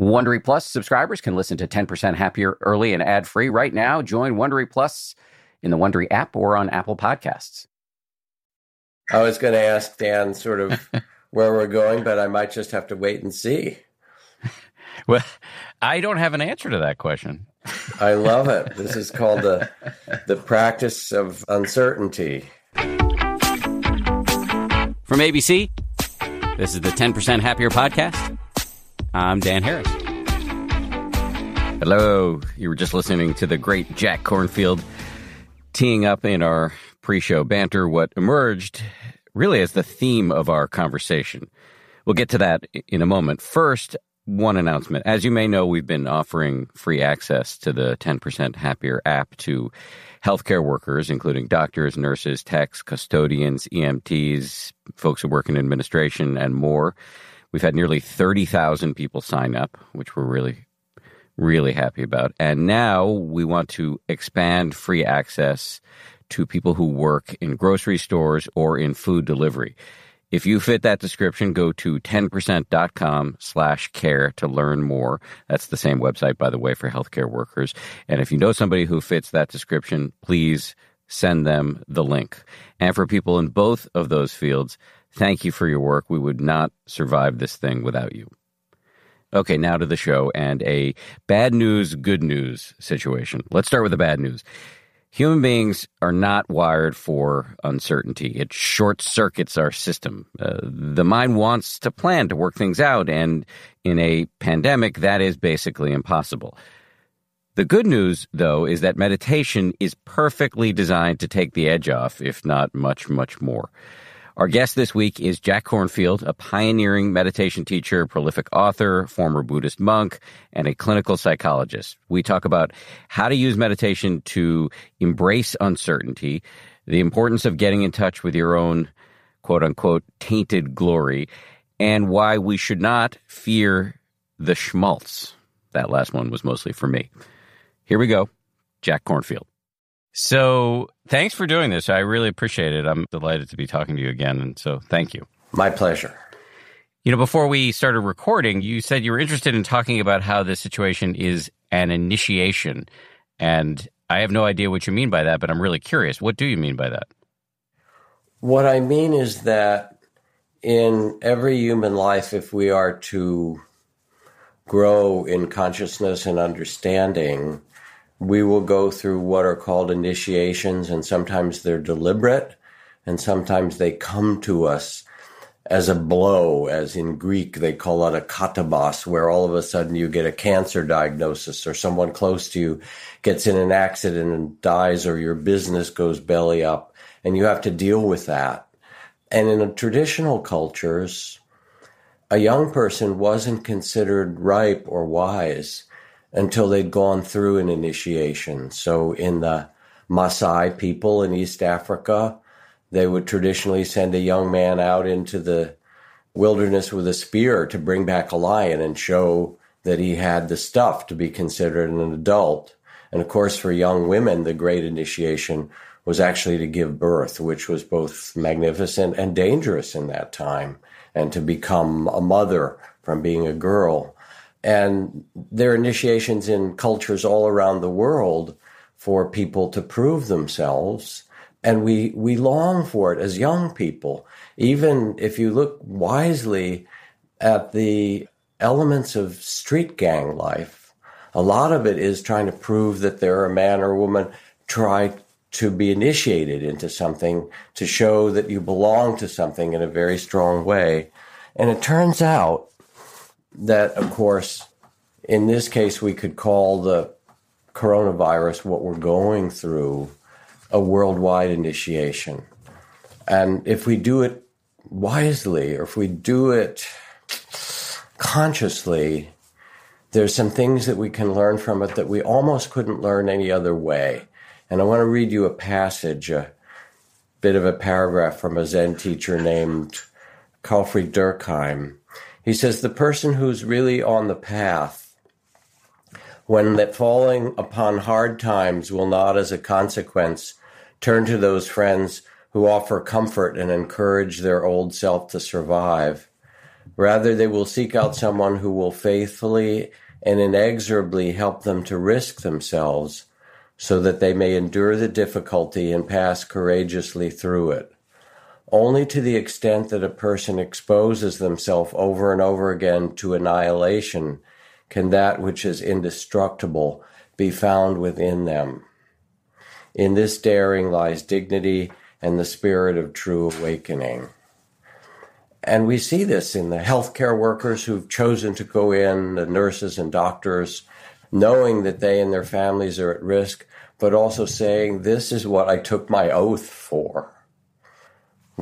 Wondery Plus subscribers can listen to 10% Happier early and ad free right now. Join Wondery Plus in the Wondery app or on Apple Podcasts. I was going to ask Dan sort of where we're going, but I might just have to wait and see. Well, I don't have an answer to that question. I love it. This is called the the practice of uncertainty. From ABC, this is the 10% Happier podcast. I'm Dan Harris. Hello. You were just listening to the great Jack Kornfield teeing up in our pre show banter what emerged really as the theme of our conversation. We'll get to that in a moment. First, one announcement. As you may know, we've been offering free access to the 10% Happier app to healthcare workers, including doctors, nurses, techs, custodians, EMTs, folks who work in administration, and more. We've had nearly 30,000 people sign up, which we're really, really happy about. And now we want to expand free access to people who work in grocery stores or in food delivery. If you fit that description, go to 10%.com slash care to learn more. That's the same website, by the way, for healthcare workers. And if you know somebody who fits that description, please send them the link. And for people in both of those fields, thank you for your work. We would not survive this thing without you. Okay, now to the show and a bad news, good news situation. Let's start with the bad news. Human beings are not wired for uncertainty. It short circuits our system. Uh, the mind wants to plan to work things out, and in a pandemic, that is basically impossible. The good news, though, is that meditation is perfectly designed to take the edge off, if not much, much more. Our guest this week is Jack Kornfield, a pioneering meditation teacher, prolific author, former Buddhist monk, and a clinical psychologist. We talk about how to use meditation to embrace uncertainty, the importance of getting in touch with your own quote unquote tainted glory, and why we should not fear the schmaltz. That last one was mostly for me. Here we go. Jack Kornfield. So thanks for doing this. I really appreciate it. I'm delighted to be talking to you again. And so thank you. My pleasure. You know, before we started recording, you said you were interested in talking about how this situation is an initiation. And I have no idea what you mean by that, but I'm really curious. What do you mean by that? What I mean is that in every human life, if we are to grow in consciousness and understanding, we will go through what are called initiations, and sometimes they're deliberate, and sometimes they come to us as a blow, as in Greek they call it a katabos, where all of a sudden you get a cancer diagnosis, or someone close to you gets in an accident and dies, or your business goes belly up, and you have to deal with that. And in traditional cultures, a young person wasn't considered ripe or wise until they'd gone through an initiation. So in the Maasai people in East Africa, they would traditionally send a young man out into the wilderness with a spear to bring back a lion and show that he had the stuff to be considered an adult. And of course, for young women, the great initiation was actually to give birth, which was both magnificent and dangerous in that time, and to become a mother from being a girl and there are initiations in cultures all around the world for people to prove themselves. And we, we long for it as young people. Even if you look wisely at the elements of street gang life, a lot of it is trying to prove that they're a man or a woman, try to be initiated into something, to show that you belong to something in a very strong way. And it turns out that, of course, in this case, we could call the coronavirus what we're going through a worldwide initiation. And if we do it wisely, or if we do it consciously, there's some things that we can learn from it that we almost couldn't learn any other way. And I want to read you a passage, a bit of a paragraph from a Zen teacher named Karlfried Durkheim. He says, The person who's really on the path, when that falling upon hard times will not, as a consequence, turn to those friends who offer comfort and encourage their old self to survive. Rather, they will seek out someone who will faithfully and inexorably help them to risk themselves so that they may endure the difficulty and pass courageously through it. Only to the extent that a person exposes themselves over and over again to annihilation can that which is indestructible be found within them. In this daring lies dignity and the spirit of true awakening. And we see this in the healthcare workers who've chosen to go in, the nurses and doctors, knowing that they and their families are at risk, but also saying, This is what I took my oath for.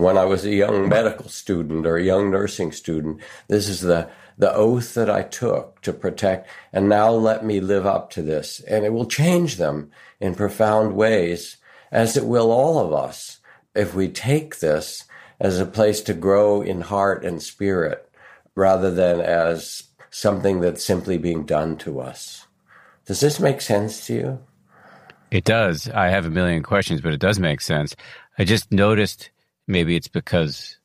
When I was a young medical student or a young nursing student, this is the, the oath that I took to protect, and now let me live up to this. And it will change them in profound ways, as it will all of us if we take this as a place to grow in heart and spirit rather than as something that's simply being done to us. Does this make sense to you? It does. I have a million questions, but it does make sense. I just noticed maybe it's because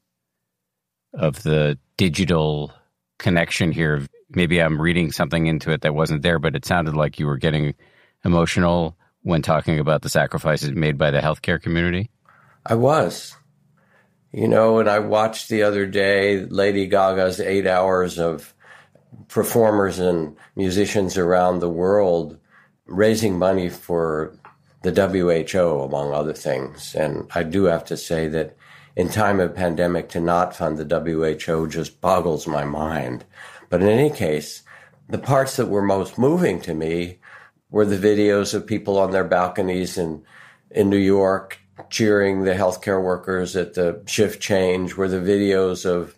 of the digital connection here. Maybe I'm reading something into it that wasn't there, but it sounded like you were getting emotional when talking about the sacrifices made by the healthcare community. I was. You know, and I watched the other day Lady Gaga's eight hours of performers and musicians around the world raising money for the WHO, among other things. And I do have to say that in time of pandemic to not fund the WHO just boggles my mind. But in any case, the parts that were most moving to me were the videos of people on their balconies in, in New York cheering the healthcare workers at the shift change were the videos of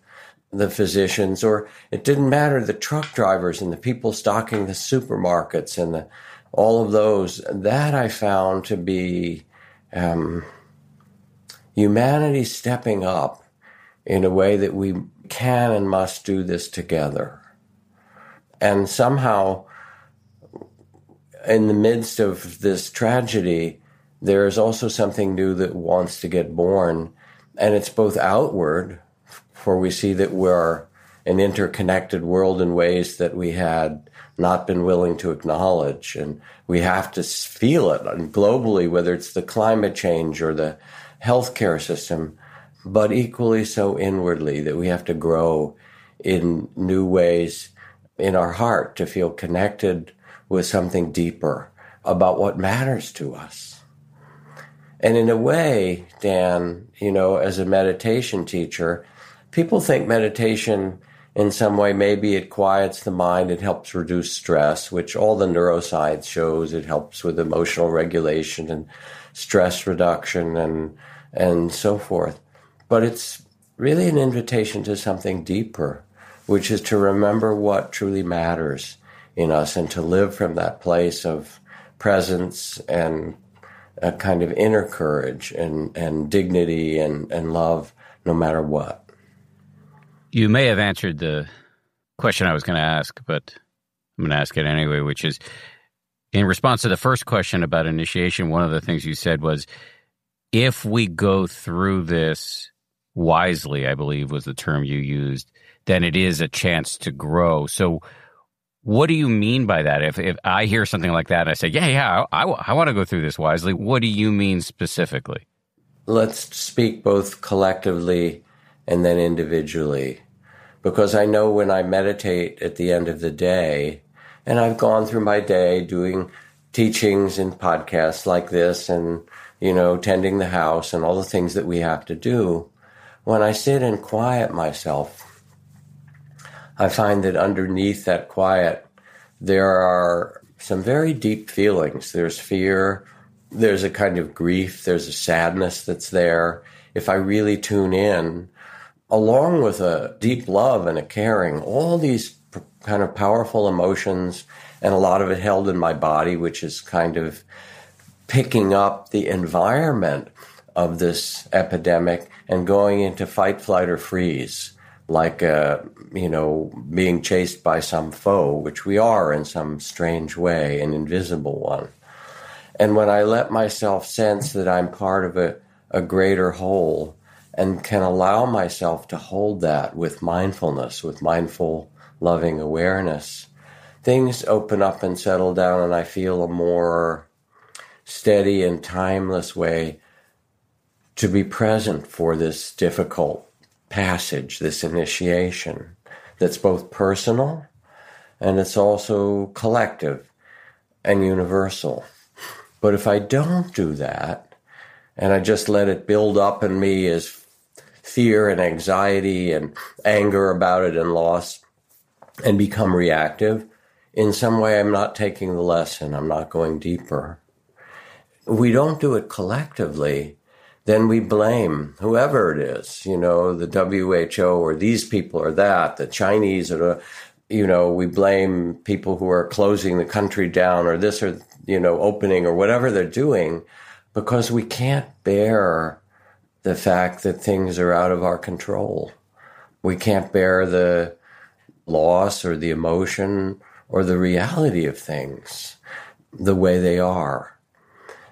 the physicians, or it didn't matter the truck drivers and the people stocking the supermarkets and the, all of those. That I found to be um, humanity stepping up in a way that we can and must do this together. And somehow, in the midst of this tragedy, there is also something new that wants to get born. And it's both outward, for we see that we're an interconnected world in ways that we had not been willing to acknowledge. And we have to feel it and globally, whether it's the climate change or the healthcare system, but equally so inwardly that we have to grow in new ways in our heart to feel connected with something deeper about what matters to us. And in a way, Dan, you know, as a meditation teacher, people think meditation in some way maybe it quiets the mind, it helps reduce stress, which all the neuroscience shows it helps with emotional regulation and stress reduction and and so forth. But it's really an invitation to something deeper, which is to remember what truly matters in us and to live from that place of presence and a kind of inner courage and, and dignity and, and love no matter what. You may have answered the question I was going to ask, but I'm going to ask it anyway, which is in response to the first question about initiation, one of the things you said was if we go through this wisely, I believe was the term you used, then it is a chance to grow. So, what do you mean by that? If if I hear something like that, and I say, yeah, yeah, I, I, I want to go through this wisely. What do you mean specifically? Let's speak both collectively and then individually. Because I know when I meditate at the end of the day, and I've gone through my day doing teachings and podcasts like this and, you know, tending the house and all the things that we have to do. When I sit and quiet myself, I find that underneath that quiet, there are some very deep feelings. There's fear, there's a kind of grief, there's a sadness that's there. If I really tune in, along with a deep love and a caring, all these kind of powerful emotions, and a lot of it held in my body, which is kind of picking up the environment of this epidemic and going into fight, flight, or freeze like uh, you know being chased by some foe, which we are in some strange way, an invisible one. And when I let myself sense that I'm part of a, a greater whole, and can allow myself to hold that with mindfulness, with mindful, loving awareness, things open up and settle down, and I feel a more steady and timeless way to be present for this difficult passage, this initiation that's both personal and it's also collective and universal. But if I don't do that, and I just let it build up in me as fear and anxiety and anger about it and loss and become reactive, in some way I'm not taking the lesson, I'm not going deeper. If we don't do it collectively, then we blame whoever it is, you know, the WHO or these people or that, the Chinese or you know, we blame people who are closing the country down or this or, you know, opening or whatever they're doing because we can't bear the fact that things are out of our control. We can't bear the loss or the emotion or the reality of things the way they are.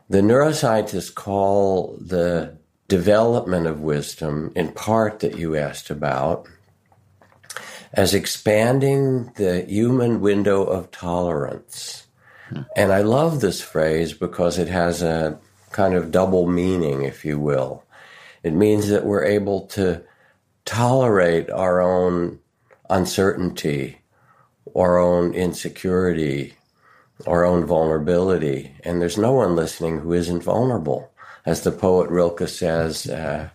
The neuroscientists call the development of wisdom, in part that you asked about, as expanding the human window of tolerance. And I love this phrase because it has a kind of double meaning, if you will. It means that we're able to tolerate our own uncertainty, our own insecurity, our own vulnerability. And there's no one listening who isn't vulnerable. As the poet Rilke says, uh,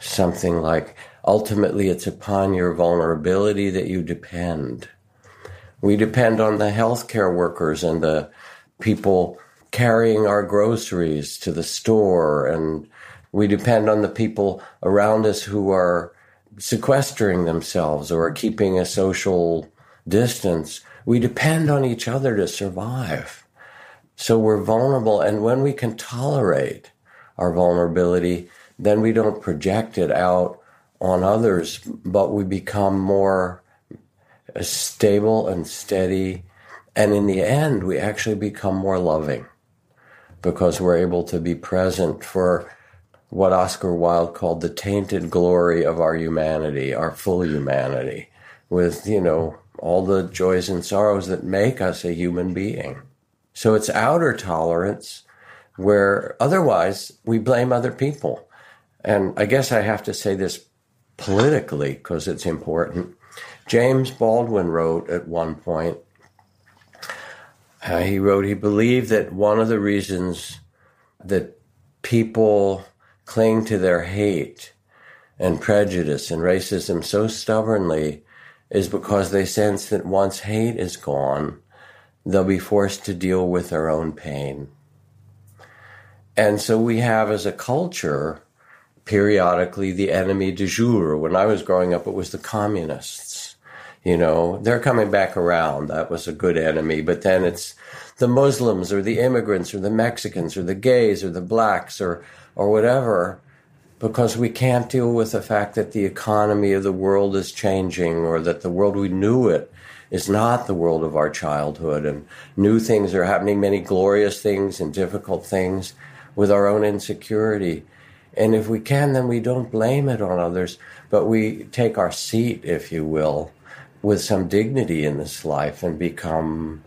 something like, ultimately it's upon your vulnerability that you depend. We depend on the healthcare workers and the people carrying our groceries to the store and we depend on the people around us who are sequestering themselves or keeping a social distance we depend on each other to survive. So we're vulnerable. And when we can tolerate our vulnerability, then we don't project it out on others, but we become more stable and steady. And in the end, we actually become more loving because we're able to be present for what Oscar Wilde called the tainted glory of our humanity, our full humanity, with, you know, all the joys and sorrows that make us a human being. So it's outer tolerance where otherwise we blame other people. And I guess I have to say this politically because it's important. James Baldwin wrote at one point, uh, he wrote, he believed that one of the reasons that people cling to their hate and prejudice and racism so stubbornly is because they sense that once hate is gone, they'll be forced to deal with their own pain. And so we have as a culture periodically the enemy du jour. When I was growing up, it was the communists. You know, they're coming back around. That was a good enemy. But then it's the Muslims or the immigrants or the Mexicans or the gays or the blacks or, or whatever because we can't deal with the fact that the economy of the world is changing or that the world we knew it is not the world of our childhood and new things are happening, many glorious things and difficult things with our own insecurity. And if we can, then we don't blame it on others, but we take our seat, if you will, with some dignity in this life and become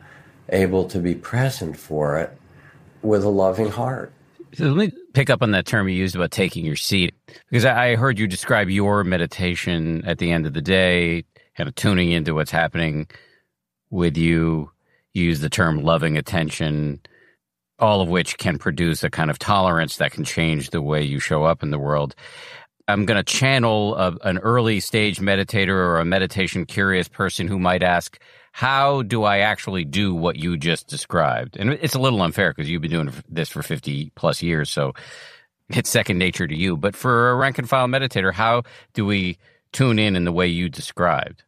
able to be present for it with a loving heart. So let me pick up on that term you used about taking your seat, because I heard you describe your meditation at the end of the day, kind of tuning into what's happening with you. You use the term loving attention, all of which can produce a kind of tolerance that can change the way you show up in the world. I'm going to channel a, an early stage meditator or a meditation curious person who might ask, how do I actually do what you just described? And it's a little unfair because you've been doing this for 50 plus years. So it's second nature to you. But for a rank and file meditator, how do we tune in in the way you described?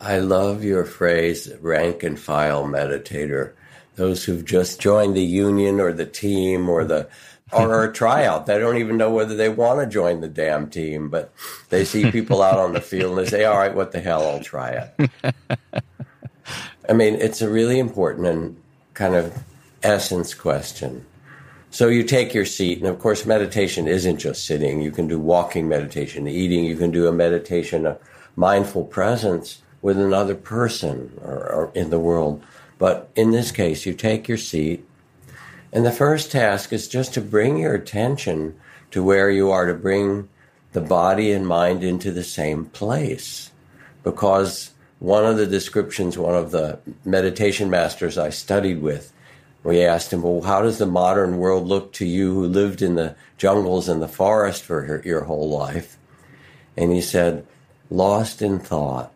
I love your phrase, rank and file meditator. Those who've just joined the union or the team or the or a tryout. They don't even know whether they want to join the damn team, but they see people out on the field and they say, "All right, what the hell? I'll try it." I mean, it's a really important and kind of essence question. So you take your seat, and of course, meditation isn't just sitting. You can do walking meditation, eating. You can do a meditation a mindful presence with another person or, or in the world. But in this case, you take your seat, and the first task is just to bring your attention to where you are, to bring the body and mind into the same place. Because one of the descriptions, one of the meditation masters I studied with, we asked him, Well, how does the modern world look to you who lived in the jungles and the forest for your, your whole life? And he said, Lost in thought.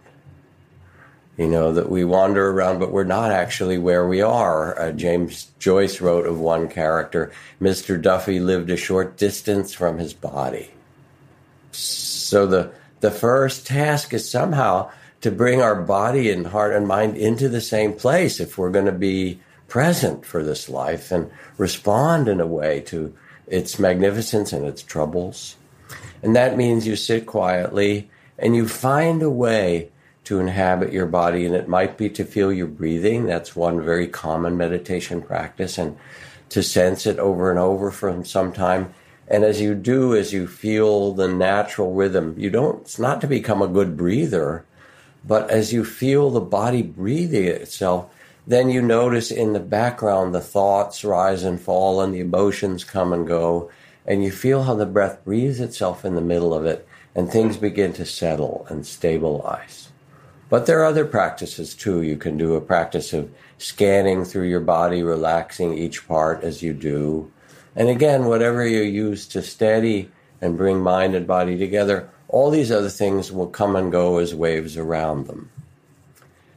You know, that we wander around, but we're not actually where we are. Uh, James Joyce wrote of one character Mr. Duffy lived a short distance from his body. So the, the first task is somehow to bring our body and heart and mind into the same place if we're going to be present for this life and respond in a way to its magnificence and its troubles. And that means you sit quietly and you find a way to inhabit your body. And it might be to feel your breathing. That's one very common meditation practice. And to sense it over and over for some time. And as you do, as you feel the natural rhythm, you don't, it's not to become a good breather, but as you feel the body breathing itself, then you notice in the background the thoughts rise and fall and the emotions come and go. And you feel how the breath breathes itself in the middle of it and things begin to settle and stabilize. But there are other practices too. You can do a practice of scanning through your body, relaxing each part as you do. And again, whatever you use to steady and bring mind and body together, all these other things will come and go as waves around them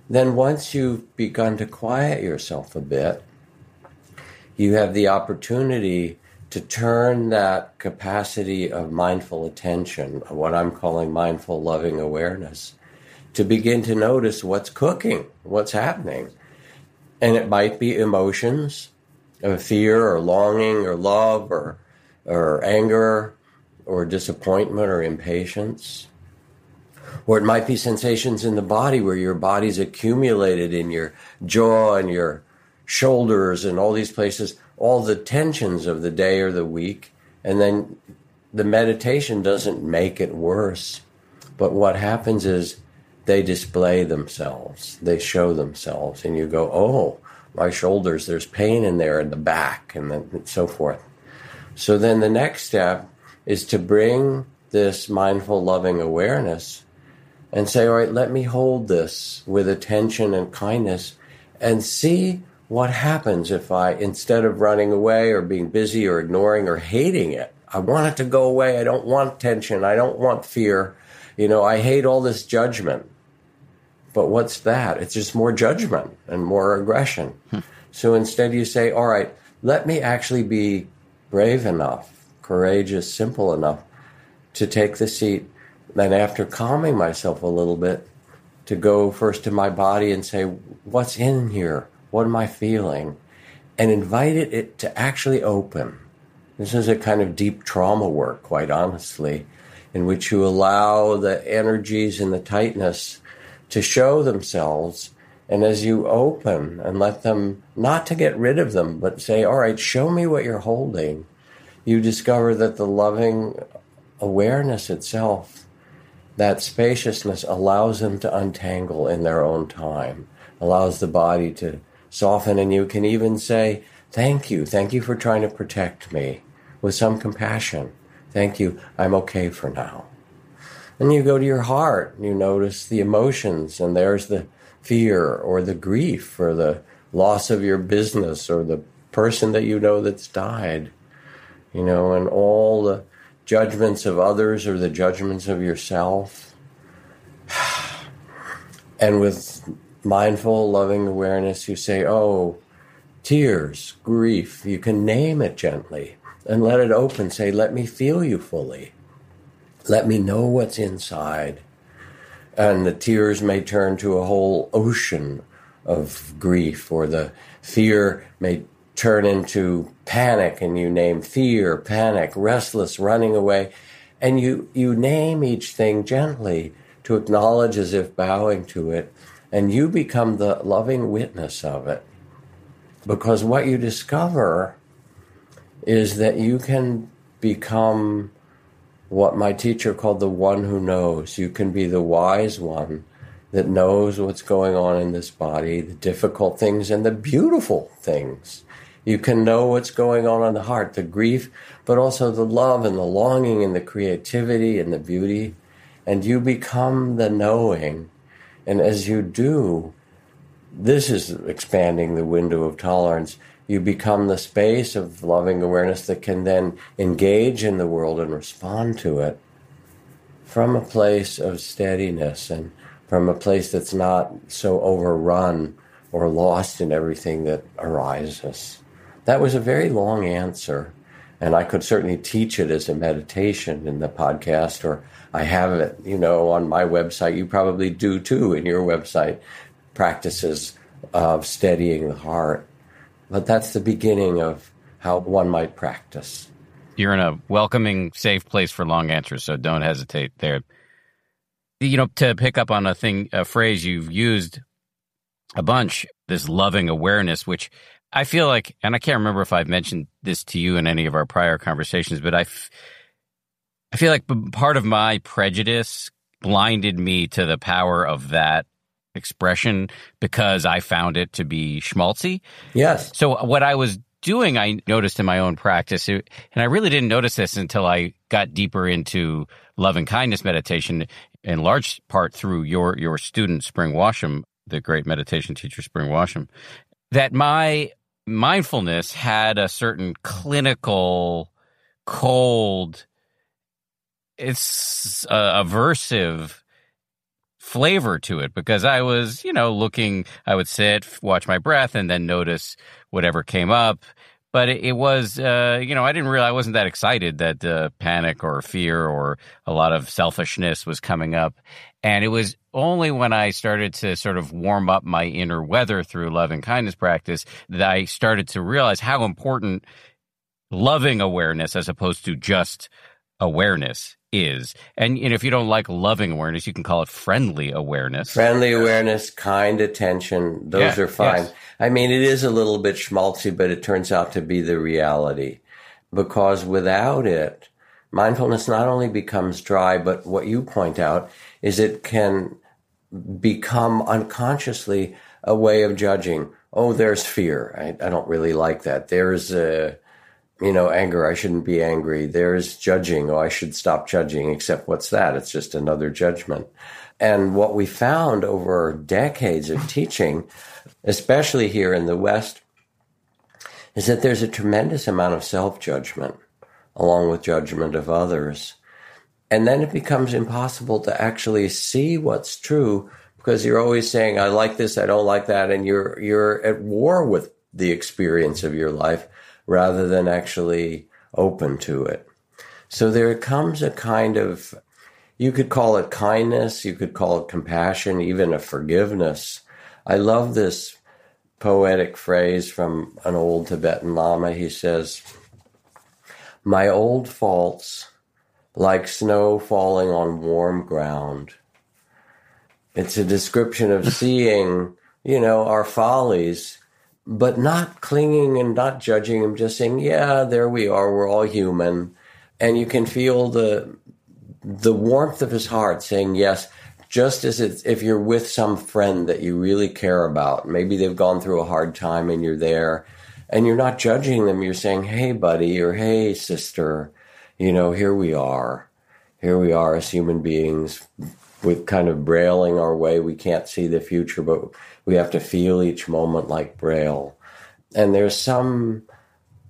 then once you've begun to quiet yourself a bit, you have the opportunity to turn that capacity of mindful attention, what I'm calling mindful loving awareness, to begin to notice what's cooking, what's happening. And it might be emotions of fear or longing or love or, or anger or disappointment or impatience. Or it might be sensations in the body where your body's accumulated in your jaw and your shoulders and all these places, all the tensions of the day or the week. And then the meditation doesn't make it worse. But what happens is they display themselves, they show themselves, and you go, oh, my shoulders, there's pain in there in the back, and then so forth. So then the next step is to bring this mindful, loving awareness and say, all right, let me hold this with attention and kindness and see what happens if I, instead of running away or being busy or ignoring or hating it, I want it to go away. I don't want tension. I don't want fear. You know, I hate all this judgment. But what's that? It's just more judgment and more aggression. Hmm. So instead, you say, all right, let me actually be brave enough, courageous, simple enough to take the seat then, after calming myself a little bit, to go first to my body and say, What's in here? What am I feeling? And invite it to actually open. This is a kind of deep trauma work, quite honestly, in which you allow the energies and the tightness to show themselves. And as you open and let them, not to get rid of them, but say, All right, show me what you're holding, you discover that the loving awareness itself that spaciousness allows them to untangle in their own time, allows the body to soften, and you can even say, Thank you. Thank you for trying to protect me with some compassion. Thank you. I'm okay for now. And you go to your heart and you notice the emotions, and there's the fear or the grief or the loss of your business or the person that you know that's died, you know, and all the judgments of others or the judgments of yourself. And with mindful, loving awareness, you say, Oh, tears, grief. You can name it gently and let it open. Say, Let me feel you fully. Let me know what's inside. And the tears may turn to a whole ocean of grief, or the fear may turn into panic and you name fear, panic, restless, running away. And you, you name each thing gently to acknowledge as if bowing to it. And you become the loving witness of it. Because what you discover is that you can become what my teacher called the one who knows. You can be the wise one that knows what's going on in this body, the difficult things and the beautiful things. You can know what's going on in the heart, the grief, but also the love and the longing and the creativity and the beauty. And you become the knowing. And as you do, this is expanding the window of tolerance. You become the space of loving awareness that can then engage in the world and respond to it from a place of steadiness and from a place that's not so overrun or lost in everything that arises. That was a very long answer, and I could certainly teach it as a meditation in the podcast, or I have it, you know, on my website. You probably do too in your website practices of steadying the heart. But that's the beginning of how one might practice. You're in a welcoming, safe place for long answers, so don't hesitate there you know, to pick up on a thing, a phrase you've used a bunch, this loving awareness, which I feel like, and I can't remember if I've mentioned this to you in any of our prior conversations, but I, f- I feel like part of my prejudice blinded me to the power of that expression because I found it to be schmaltzy. Yes. So uh, what I was doing, I noticed in my own practice, and I really didn't notice this until I got deeper into love and kindness meditation in large part through your your student Spring Washam, the great meditation teacher Spring Washam, that my mindfulness had a certain clinical, cold, it's uh, aversive flavor to it because I was, you know, looking, I would sit, watch my breath, and then notice whatever came up. But it, was uh, you know I didn't realize I wasn't that excited that uh, panic or fear or a lot of selfishness was coming up, and it was only when I started to sort of warm up my inner weather through love and kindness practice that I started to realize how important loving awareness as opposed to just awareness is. And, and if you don't like loving awareness, you can call it friendly awareness. Friendly awareness, kind attention, those yeah, are fine. Yes. I mean, it is a little bit schmaltzy, but it turns out to be the reality. Because without it, mindfulness not only becomes dry, but what you point out is it can become unconsciously a way of judging. Oh, there's fear. I, I don't really like that. There's a, you know, anger. I shouldn't be angry. There's judging. Oh, I should stop judging. Except what's that? It's just another judgment. And what we found over decades of teaching, especially here in the West, is that there's a tremendous amount of self judgment along with judgment of others. And then it becomes impossible to actually see what's true because you're always saying, I like this, I don't like that. And you're, you're at war with the experience of your life rather than actually open to it. So there comes a kind of, you could call it kindness, you could call it compassion, even a forgiveness. I love this poetic phrase from an old Tibetan Lama. He says, My old faults, like snow falling on warm ground. It's a description of seeing, you know, our follies but not clinging and not judging him, just saying, yeah, there we are. We're all human. And you can feel the, the warmth of his heart saying, yes, just as if you're with some friend that you really care about, maybe they've gone through a hard time and you're there and you're not judging them. You're saying, Hey, buddy, or Hey, sister, you know, here we are. Here we are as human beings with kind of brailing our way. We can't see the future, but we have to feel each moment like Braille. And there's some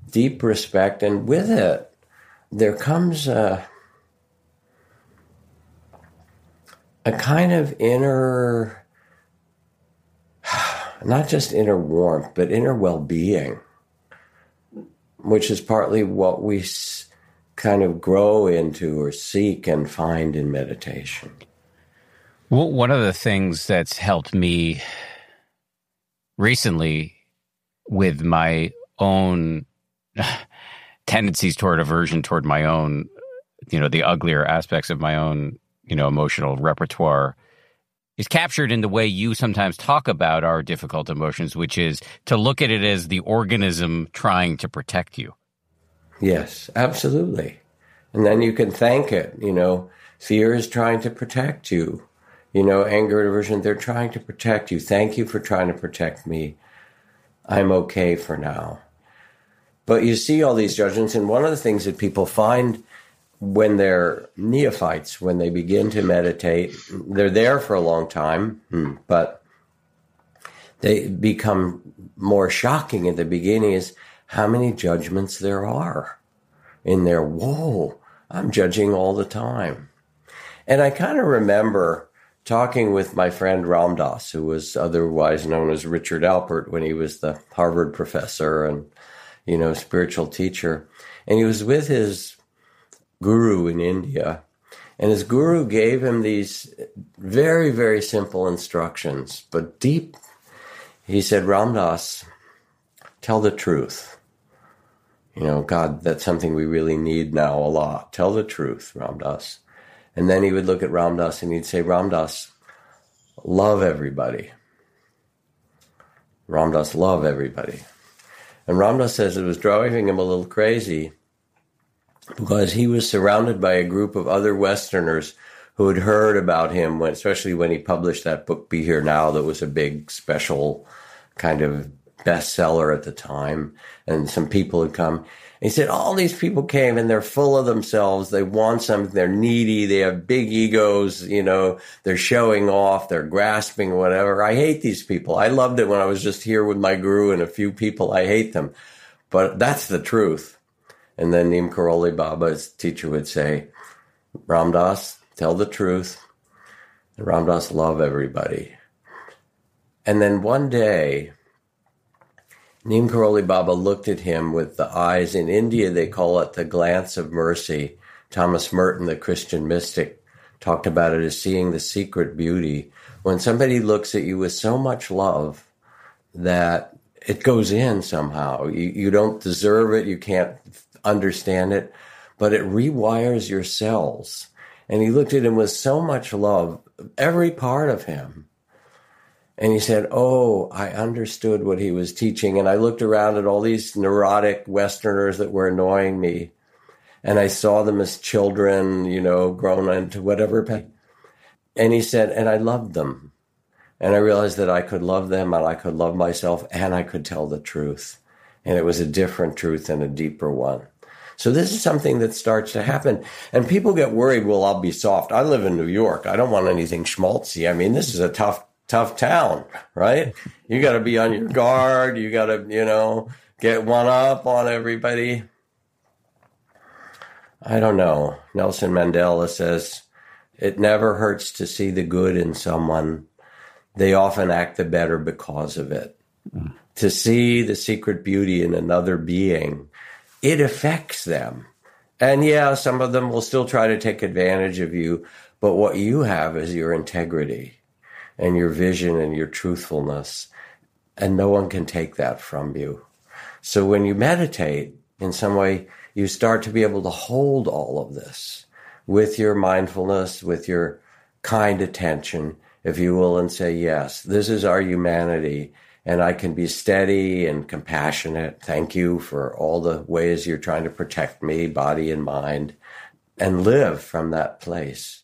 deep respect, and with it, there comes a, a kind of inner, not just inner warmth, but inner well being, which is partly what we kind of grow into or seek and find in meditation. Well, one of the things that's helped me recently with my own tendencies toward aversion toward my own, you know, the uglier aspects of my own, you know, emotional repertoire is captured in the way you sometimes talk about our difficult emotions, which is to look at it as the organism trying to protect you. Yes, absolutely. And then you can thank it. You know, fear is trying to protect you. You know, anger and aversion, they're trying to protect you. Thank you for trying to protect me. I'm okay for now. But you see all these judgments, and one of the things that people find when they're neophytes, when they begin to meditate, they're there for a long time, hmm, but they become more shocking in the beginning is how many judgments there are in there. Whoa, I'm judging all the time. And I kind of remember talking with my friend Ram Dass, who was otherwise known as Richard Alpert when he was the Harvard professor and, you know, spiritual teacher. And he was with his guru in India. And his guru gave him these very, very simple instructions, but deep. He said, Ram Dass, tell the truth. You know, God, that's something we really need now a lot. Tell the truth, Ram Dass. And then he would look at Ram Dass and he'd say, Ram Dass, love everybody. Ram Dass, love everybody. And Ram Dass says it was driving him a little crazy because he was surrounded by a group of other Westerners who had heard about him, when, especially when he published that book, Be Here Now, that was a big special kind of bestseller at the time. And some people had come. he said, All these people came and they're full of themselves. They want something. They're needy. They have big egos. You know, they're showing off. They're grasping, whatever. I hate these people. I loved it when I was just here with my guru and a few people. I hate them. But that's the truth and then Neem Karoli Baba's teacher would say, Ram Dass, tell the truth. Ram Dass, love everybody. And then one day, Neem Karoli Baba looked at him with the eyes. In India, they call it the glance of mercy. Thomas Merton, the Christian mystic, talked about it as seeing the secret beauty. When somebody looks at you with so much love that it goes in somehow. You, you don't deserve it. You can't understand it, but it rewires your cells. And he looked at him with so much love, every part of him. And he said, Oh, I understood what he was teaching. And I looked around at all these neurotic Westerners that were annoying me. And I saw them as children, you know, grown into whatever. And he said, And I loved them. And I realized that I could love them and I could love myself and I could tell the truth. And it was a different truth and a deeper one. So this is something that starts to happen. And people get worried, well, I'll be soft. I live in New York. I don't want anything schmaltzy. I mean, this is a tough, tough town, right? You got to be on your guard. You got to, you know, get one up on everybody. I don't know. Nelson Mandela says, it never hurts to see the good in someone. They often act the better because of it. Mm. To see the secret beauty in another being it affects them. And yeah, some of them will still try to take advantage of you, but what you have is your integrity and your vision and your truthfulness. And no one can take that from you. So when you meditate, in some way, you start to be able to hold all of this with your mindfulness, with your kind attention, if you will, and say, yes, this is our humanity and I can be steady and compassionate. Thank you for all the ways you're trying to protect me, body and mind, and live from that place.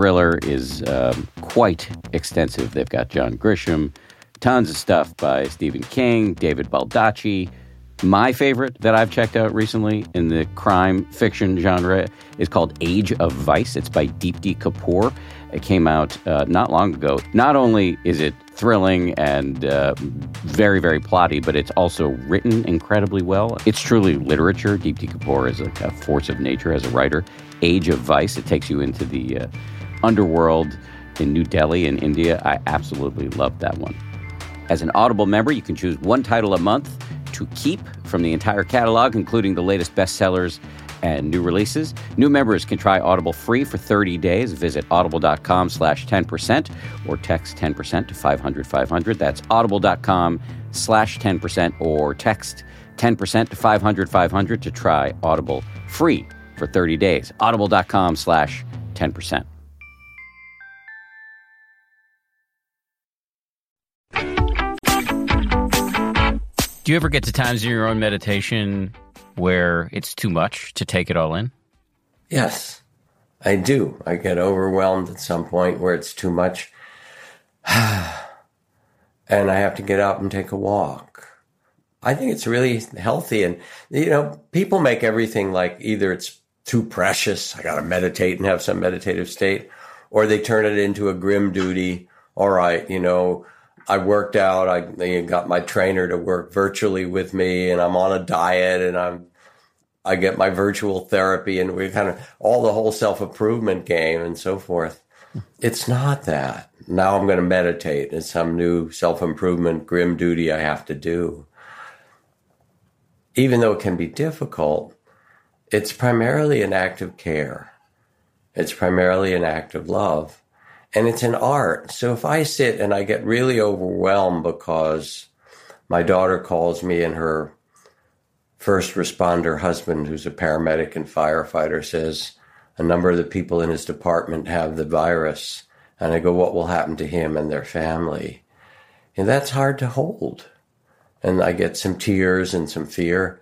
is um, quite extensive. They've got John Grisham, tons of stuff by Stephen King, David Baldacci. My favorite that I've checked out recently in the crime fiction genre is called Age of Vice. It's by Deepti Kapoor. It came out uh, not long ago. Not only is it thrilling and uh, very, very plotty, but it's also written incredibly well. It's truly literature. Deepti Kapoor is a, a, force of nature as a writer. Age of Vice, it takes you into the uh, underworld in New Delhi in India. I absolutely love that one. As an Audible member, you can choose one title a month to keep from the entire catalog, including the latest bestsellers and new releases. New members can try Audible free for 30 days. Visit audible.com slash 10% or text 10% to 500 500. That's audible.com slash 10% or text 10% to 500 500 to try Audible free for 30 days. Audible.com slash 10%. Do you ever get to times in your own meditation where it's too much to take it all in? Yes, I do. I get overwhelmed at some point where it's too much. and I have to get up and take a walk. I think it's really healthy. And, you know, people make everything like either it's too precious, I got to meditate and have some meditative state, or they turn it into a grim duty. All right, you know, I worked out. I got my trainer to work virtually with me, and I'm on a diet, and I'm I get my virtual therapy, and we kind of all the whole self improvement game and so forth. It's not that. Now I'm going to meditate. It's some new self improvement grim duty I have to do. Even though it can be difficult, it's primarily an act of care. It's primarily an act of love and it's an art. So if I sit and I get really overwhelmed because my daughter calls me and her first responder husband, who's a paramedic and firefighter, says a number of the people in his department have the virus. And I go, what will happen to him and their family? And that's hard to hold. And I get some tears and some fear.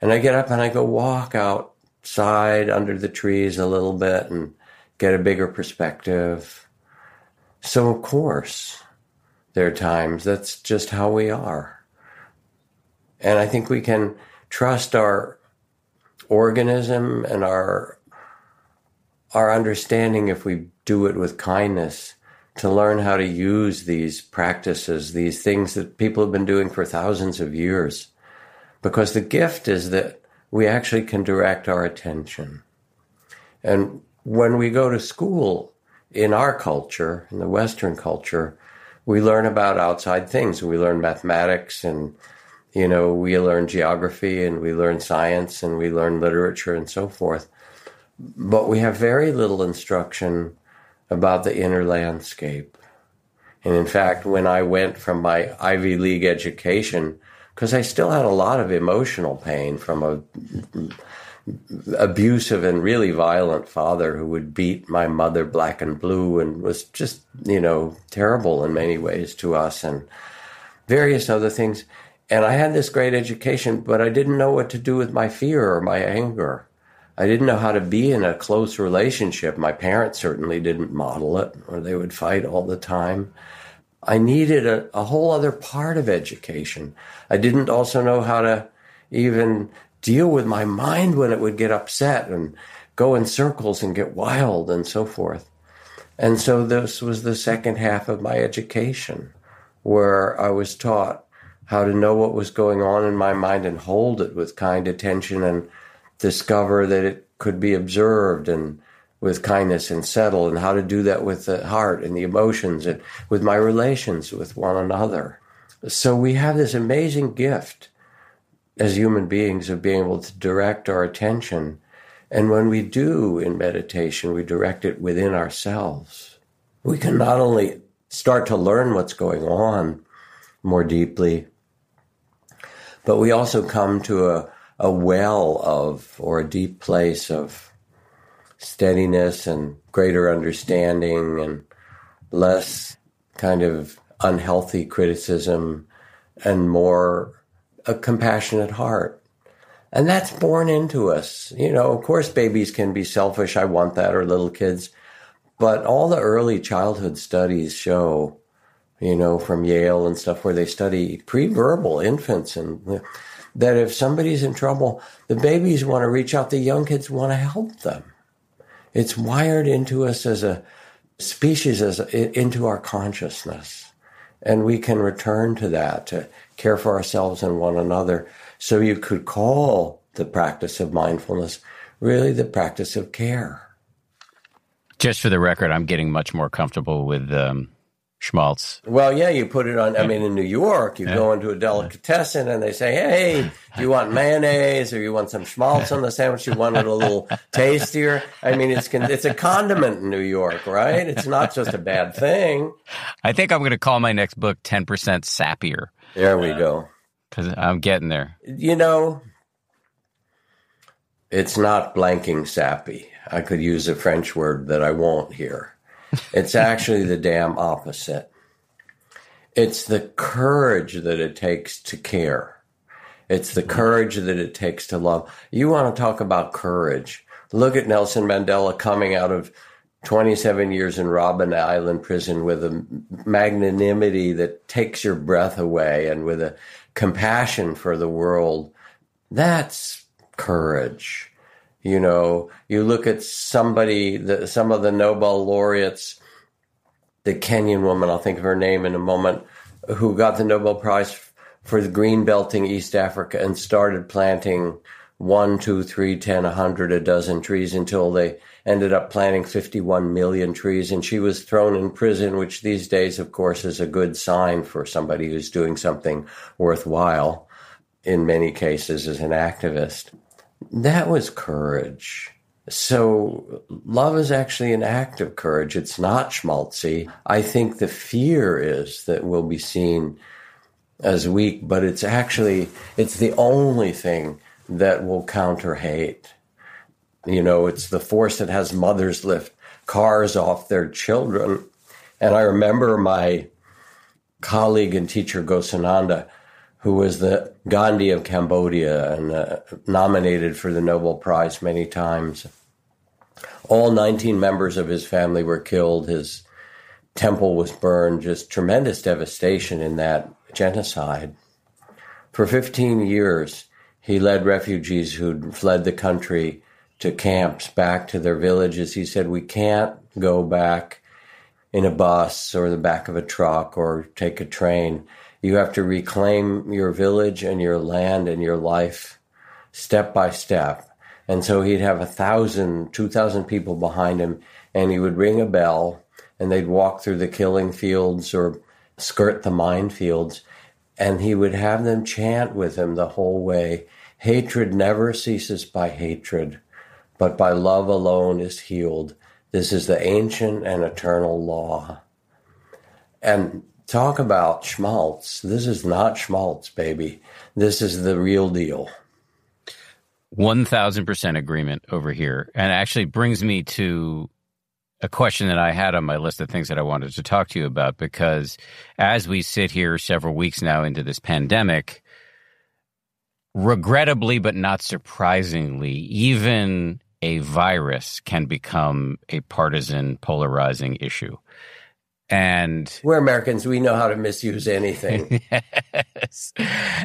And I get up and I go walk outside under the trees a little bit and get a bigger perspective so, of course, there are times that's just how we are. And I think we can trust our organism and our our understanding if we do it with kindness to learn how to use these practices, these things that people have been doing for thousands of years. Because the gift is that we actually can direct our attention. And when we go to school, in our culture, in the Western culture, we learn about outside things. We learn mathematics and, you know, we learn geography and we learn science and we learn literature and so forth. But we have very little instruction about the inner landscape. And in fact, when I went from my Ivy League education, because I still had a lot of emotional pain from a abusive and really violent father who would beat my mother black and blue and was just, you know, terrible in many ways to us and various other things. And I had this great education, but I didn't know what to do with my fear or my anger. I didn't know how to be in a close relationship. My parents certainly didn't model it, or they would fight all the time. I needed a, a whole other part of education. I didn't also know how to even deal with my mind when it would get upset and go in circles and get wild and so forth. And so this was the second half of my education where I was taught how to know what was going on in my mind and hold it with kind attention and discover that it could be observed and with kindness and settle, and how to do that with the heart and the emotions and with my relations with one another. So we have this amazing gift as human beings of being able to direct our attention. And when we do in meditation, we direct it within ourselves. We can not only start to learn what's going on more deeply, but we also come to a, a well of, or a deep place of steadiness and greater understanding and less kind of unhealthy criticism and more a compassionate heart. And that's born into us. You know, of course, babies can be selfish. I want that, or little kids. But all the early childhood studies show, you know, from Yale and stuff where they study pre-verbal infants and that if somebody's in trouble, the babies want to reach out, the young kids want to help them. It's wired into us as a species, as a, into our consciousness. And we can return to that to care for ourselves and one another. So you could call the practice of mindfulness really the practice of care. Just for the record, I'm getting much more comfortable with um, schmaltz. Well, yeah, you put it on. I mean, in New York, you yeah. go into a delicatessen and they say, "Hey, do you want mayonnaise or you want some schmaltz on the sandwich? You want it a little tastier?" I mean, it's it's a condiment in New York, right? It's not just a bad thing. I think I'm going to call my next book "10 Percent Sappier." There we uh, go. Because I'm getting there. You know, it's not blanking sappy. I could use a French word that I won't here. It's actually the damn opposite. It's the courage that it takes to care. It's the mm-hmm. courage that it takes to love. You want to talk about courage. Look at Nelson Mandela coming out of 27 years in Robben Island prison with a magnanimity that takes your breath away and with a compassion for the world. That's courage. You know, you look at somebody, the, some of the Nobel laureates, the Kenyan woman, I'll think of her name in a moment, who got the Nobel Prize for the green belting East Africa and started planting one, two, three, ten, a hundred, a dozen trees until they ended up planting 51 million trees. And she was thrown in prison, which these days, of course, is a good sign for somebody who's doing something worthwhile in many cases as an activist. That was courage. So love is actually an act of courage. It's not schmaltzy. I think the fear is that we'll be seen as weak, but it's actually, it's the only thing that will counter hate. You know, it's the force that has mothers lift cars off their children. And I remember my colleague and teacher, Ghosananda, who was the Gandhi of Cambodia and uh, nominated for the Nobel Prize many times. All 19 members of his family were killed. His temple was burned. Just tremendous devastation in that genocide. For 15 years, he led refugees who'd fled the country to camps back to their villages. He said, We can't go back in a bus or the back of a truck or take a train. You have to reclaim your village and your land and your life step by step. And so he'd have a thousand, two thousand people behind him, and he would ring a bell, and they'd walk through the killing fields or skirt the minefields, and he would have them chant with him the whole way. Hatred never ceases by hatred, but by love alone is healed. This is the ancient and eternal law. And talk about schmaltz. This is not schmaltz, baby. This is the real deal. 1000% agreement over here. And actually brings me to a question that I had on my list of things that I wanted to talk to you about because as we sit here several weeks now into this pandemic, regrettably but not surprisingly, even a virus can become a partisan polarizing issue. And we're Americans. We know how to misuse anything. yes.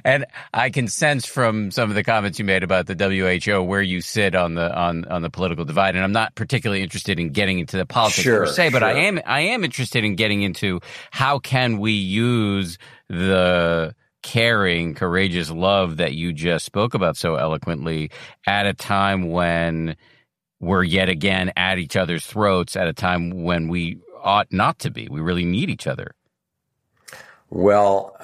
And I can sense from some of the comments you made about the WHO where you sit on the on on the political divide. And I'm not particularly interested in getting into the politics sure, per se, but sure. I am I am interested in getting into how can we use the caring, courageous love that you just spoke about so eloquently at a time when we're yet again at each other's throats at a time when we ought not to be. We really need each other. Well,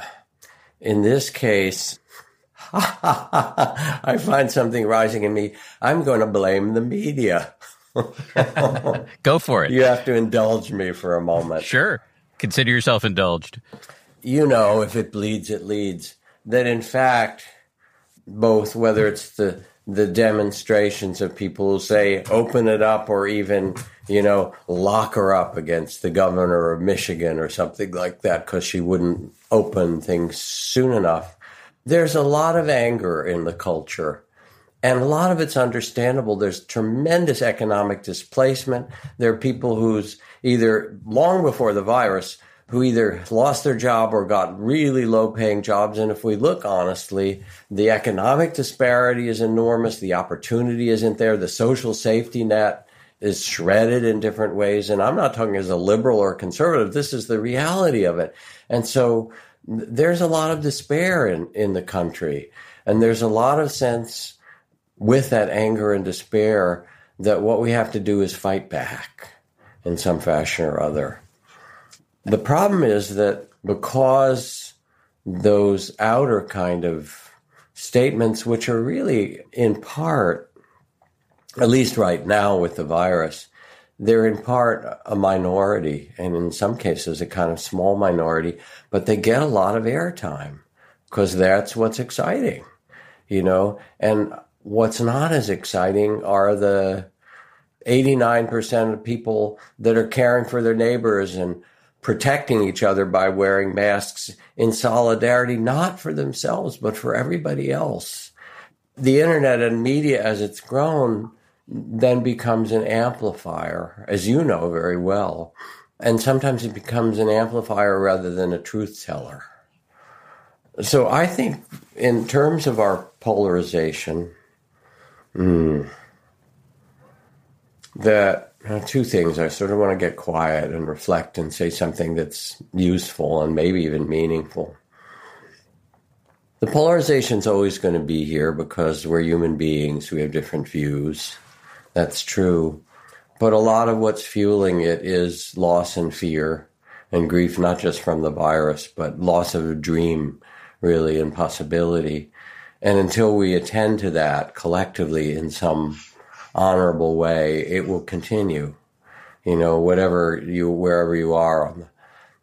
in this case, I find something rising in me. I'm going to blame the media. Go for it. You have to indulge me for a moment. Sure. Consider yourself indulged. You know, if it bleeds, it leads. That in fact, both whether it's the the demonstrations of people who say open it up or even you know lock her up against the governor of Michigan or something like that because she wouldn't open things soon enough. There's a lot of anger in the culture. And a lot of it's understandable. There's tremendous economic displacement. There are people who's either long before the virus who either lost their job or got really low paying jobs. And if we look honestly, the economic disparity is enormous. The opportunity isn't there. The social safety net is shredded in different ways. And I'm not talking as a liberal or conservative. This is the reality of it. And so there's a lot of despair in, in the country. And there's a lot of sense with that anger and despair that what we have to do is fight back in some fashion or other. The problem is that because those outer kind of statements, which are really in part, at least right now with the virus, they're in part a minority, and in some cases, a kind of small minority, but they get a lot of airtime because that's what's exciting, you know? And what's not as exciting are the 89% of people that are caring for their neighbors and protecting each other by wearing masks in solidarity, not for themselves, but for everybody else. The internet and media, as it's grown, then becomes an amplifier, as you know very well. And sometimes it becomes an amplifier rather than a truth teller. So I think, in terms of our polarization, mm, that Uh, two things. I sort of want to get quiet and reflect and say something that's useful and maybe even meaningful. The polarization is always going to be here because we're human beings. We have different views. That's true. But a lot of what's fueling it is loss and fear and grief, not just from the virus, but loss of a dream, really, and possibility. And until we attend to that collectively in some honorable way, it will continue. You know, whatever you, wherever you are on the,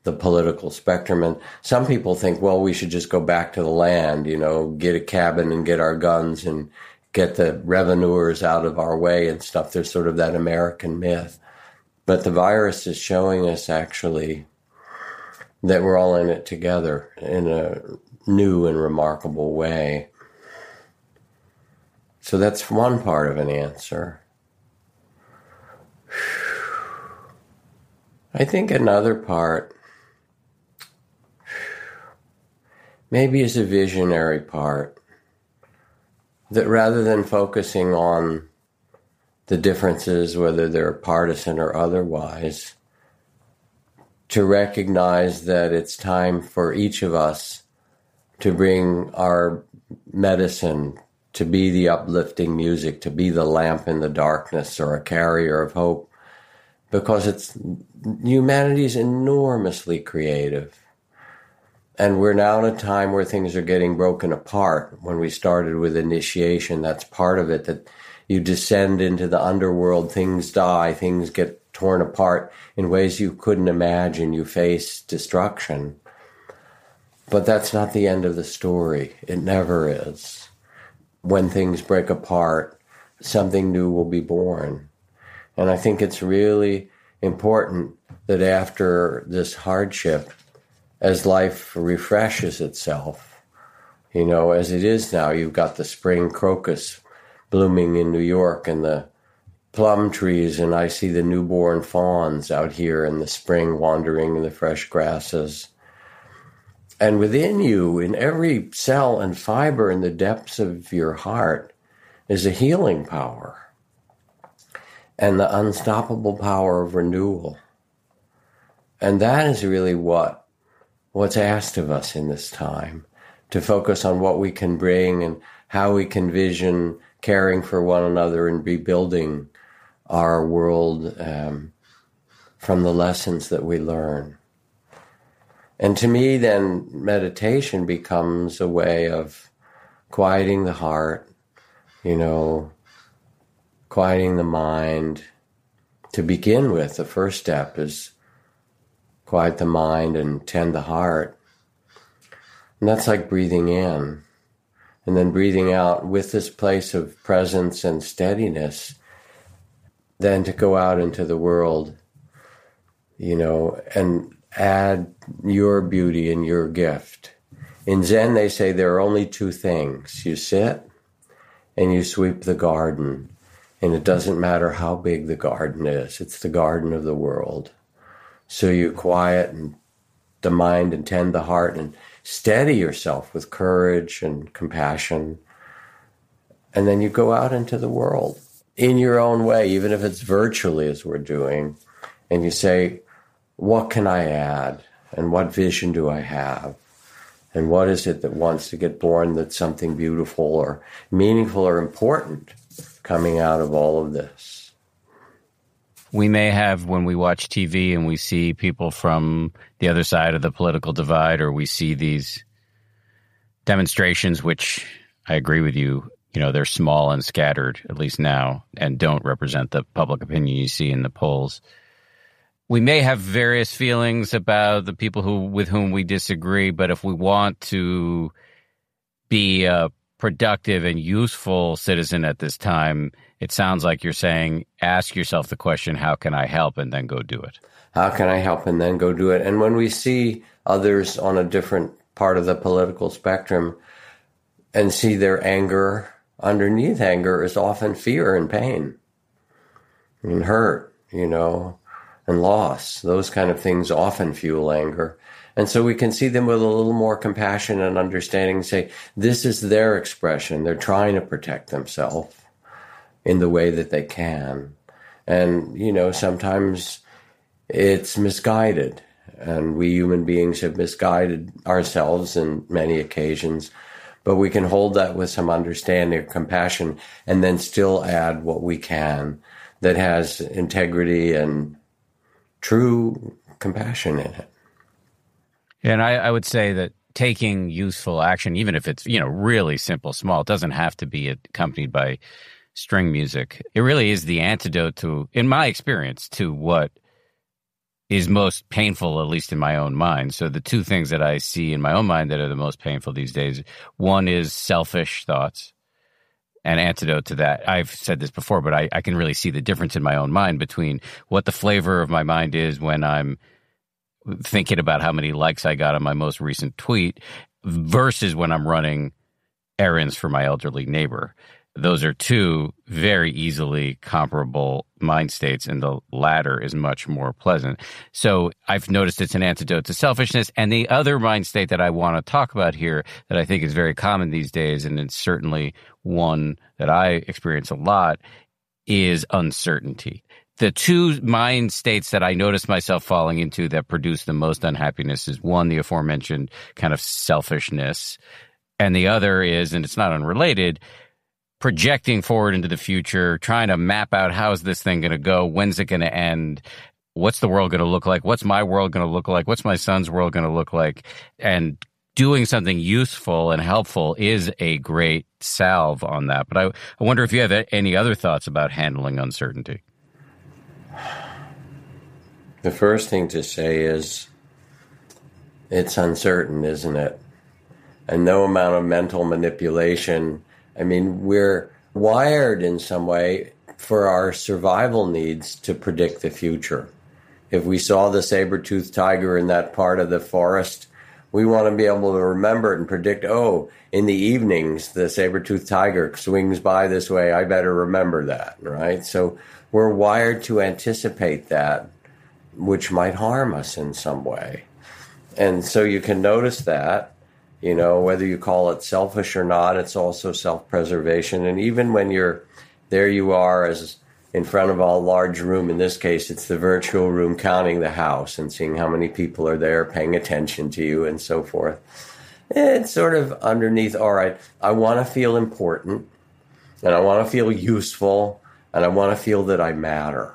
the political spectrum. And some people think, well, we should just go back to the land, you know, get a cabin and get our guns and get the revenuers out of our way and stuff. There's sort of that American myth. But the virus is showing us actually that we're all in it together in a new and remarkable way. So that's one part of an answer. I think another part maybe is a visionary part that rather than focusing on the differences, whether they're partisan or otherwise, to recognize that it's time for each of us to bring our medicine to be the uplifting music, to be the lamp in the darkness or a carrier of hope, because it's humanity is enormously creative. And we're now in a time where things are getting broken apart. When we started with initiation, that's part of it, that you descend into the underworld, things die, things get torn apart in ways you couldn't imagine. You face destruction. But that's not the end of the story. It never is when things break apart, something new will be born. And I think it's really important that after this hardship, as life refreshes itself, you know, as it is now, you've got the spring crocus blooming in New York and the plum trees, and I see the newborn fawns out here in the spring wandering in the fresh grasses. And within you, in every cell and fiber in the depths of your heart, is a healing power and the unstoppable power of renewal. And that is really what what's asked of us in this time to focus on what we can bring and how we can vision caring for one another and rebuilding our world um, from the lessons that we learn. And to me, then meditation becomes a way of quieting the heart, you know, quieting the mind. To begin with, the first step is quiet the mind and tend the heart. And that's like breathing in and then breathing out with this place of presence and steadiness, then to go out into the world, you know, and add your beauty and your gift. In Zen, they say there are only two things you sit and you sweep the garden. And it doesn't matter how big the garden is, it's the garden of the world. So you quiet and the mind and tend the heart and steady yourself with courage and compassion. And then you go out into the world in your own way, even if it's virtually as we're doing. And you say, what can I add? And what vision do I have? And what is it that wants to get born that's something beautiful or meaningful or important coming out of all of this? We may have when we watch TV and we see people from the other side of the political divide, or we see these demonstrations, which I agree with you, you know, they're small and scattered, at least now, and don't represent the public opinion you see in the polls we may have various feelings about the people who with whom we disagree, but if we want to be a productive and useful citizen at this time, it sounds like you're saying ask yourself the question, how can I help, and then go do it. How can I help and then go do it? And when we see others on a different part of the political spectrum and see their anger, underneath anger is often fear and pain and hurt, you know and loss. Those kind of things often fuel anger. And so we can see them with a little more compassion and understanding and say, this is their expression. They're trying to protect themselves in the way that they can. And, you know, sometimes it's misguided. And we human beings have misguided ourselves in many occasions. But we can hold that with some understanding or compassion and then still add what we can that has integrity and true compassion in it. And I, I would say that taking useful action, even if it's you know really simple, small, it doesn't have to be accompanied by string music. It really is the antidote to, in my experience, to what is most painful, at least in my own mind. So the two things that I see in my own mind that are the most painful these days, one is selfish thoughts. An antidote to that. I've said this before, but I, I can really see the difference in my own mind between what the flavor of my mind is when I'm thinking about how many likes I got on my most recent tweet versus when I'm running errands for my elderly neighbor those are two very easily comparable mind states, and the latter is much more pleasant. So I've noticed it's an antidote to selfishness. And the other mind state that I want to talk about here that I think is very common these days, and it's certainly one that I experience a lot, is uncertainty. The two mind states that I notice myself falling into that produce the most unhappiness is one, the aforementioned kind of selfishness. And the other is, and it's not unrelated, projecting forward into the future, trying to map out how is this thing going to go? When's it going to end? What's the world going to look like? What's my world going to look like? What's my son's world going to look like? And doing something useful and helpful is a great salve on that. But I, I wonder if you have any other thoughts about handling uncertainty. The first thing to say is it's uncertain, isn't it? And no amount of mental manipulation I mean, we're wired in some way for our survival needs to predict the future. If we saw the saber-toothed tiger in that part of the forest, we want to be able to remember it and predict, oh, in the evenings, the saber-toothed tiger swings by this way. I better remember that, right? So we're wired to anticipate that, which might harm us in some way. And so you can notice that you know, whether you call it selfish or not, it's also self preservation. And even when you're there, you are as in front of a large room. In this case, it's the virtual room, counting the house and seeing how many people are there, paying attention to you, and so forth. It's sort of underneath, all right, I want to feel important and I want to feel useful and I want to feel that I matter.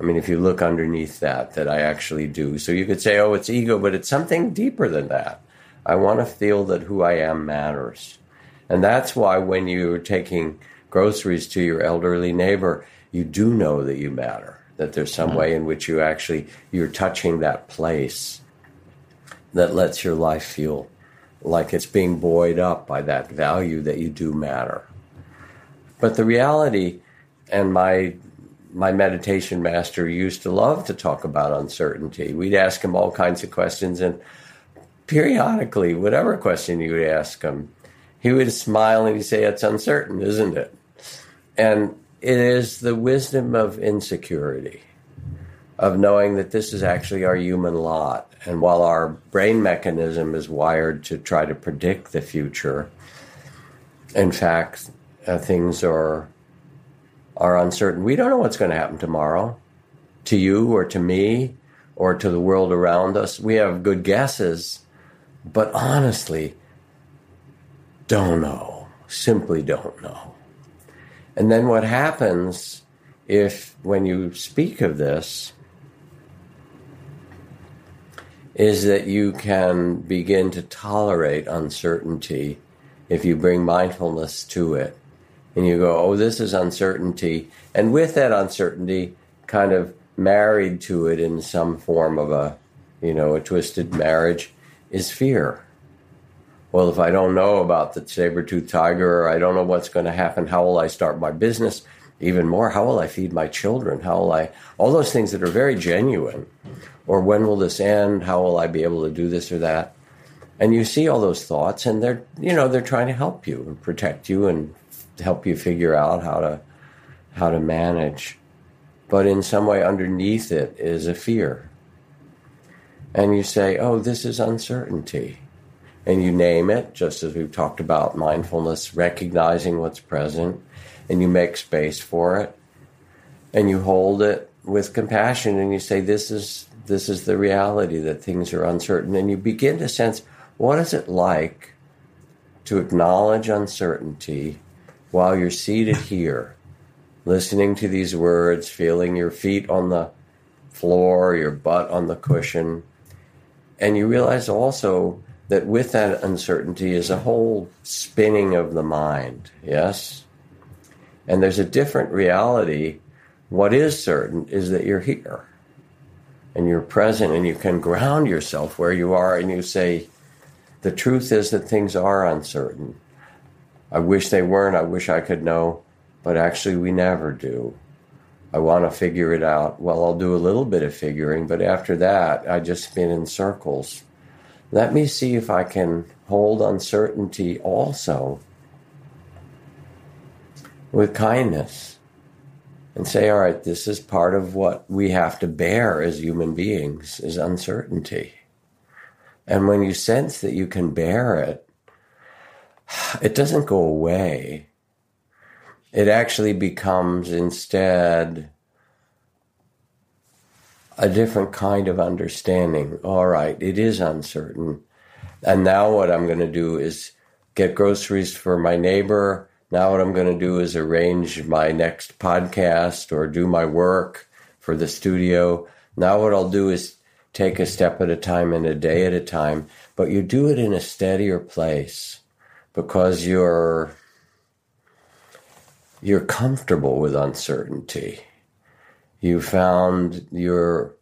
I mean, if you look underneath that, that I actually do. So you could say, oh, it's ego, but it's something deeper than that. I want to feel that who I am matters. And that's why when you're taking groceries to your elderly neighbor, you do know that you matter, that there's some mm-hmm. way in which you actually, you're touching that place that lets your life feel like it's being buoyed up by that value that you do matter. But the reality, and my my meditation master used to love to talk about uncertainty. We'd ask him all kinds of questions, and periodically, whatever question you would ask him, he would smile and he'd say, It's uncertain, isn't it? And it is the wisdom of insecurity, of knowing that this is actually our human lot. And while our brain mechanism is wired to try to predict the future, in fact, uh, things are are uncertain. We don't know what's going to happen tomorrow to you or to me or to the world around us. We have good guesses, but honestly, don't know. Simply don't know. And then what happens if, when you speak of this, is that you can begin to tolerate uncertainty if you bring mindfulness to it and you go, oh, this is uncertainty. And with that uncertainty, kind of married to it in some form of a, you know, a twisted marriage, is fear. Well, if I don't know about the saber tooth tiger, or I don't know what's going to happen, how will I start my business? Even more, how will I feed my children? How will I, all those things that are very genuine. Or when will this end? How will I be able to do this or that? And you see all those thoughts, and they're, you know, they're trying to help you and protect you and help you figure out how to how to manage. But in some way underneath it is a fear. And you say, "Oh, this is uncertainty." And you name it, just as we've talked about mindfulness, recognizing what's present, and you make space for it. And you hold it with compassion and you say, This is this is the reality that things are uncertain. And you begin to sense what is it like to acknowledge uncertainty while you're seated here, listening to these words, feeling your feet on the floor, your butt on the cushion. And you realize also that with that uncertainty is a whole spinning of the mind, yes? And there's a different reality. What is certain is that you're here and you're present and you can ground yourself where you are and you say, the truth is that things are uncertain. I wish they weren't. I wish I could know, but actually, we never do. I want to figure it out. Well, I'll do a little bit of figuring, but after that, I just spin in circles. Let me see if I can hold uncertainty also with kindness and say, all right, this is part of what we have to bear as human beings is uncertainty. And when you sense that you can bear it, it doesn't go away. It actually becomes instead a different kind of understanding. All right, it is uncertain. And now what I'm going to do is get groceries for my neighbor. Now what I'm going to do is arrange my next podcast or do my work for the studio. Now what I'll do is take a step at a time and a day at a time, but you do it in a steadier place because you're you're comfortable with uncertainty. You found your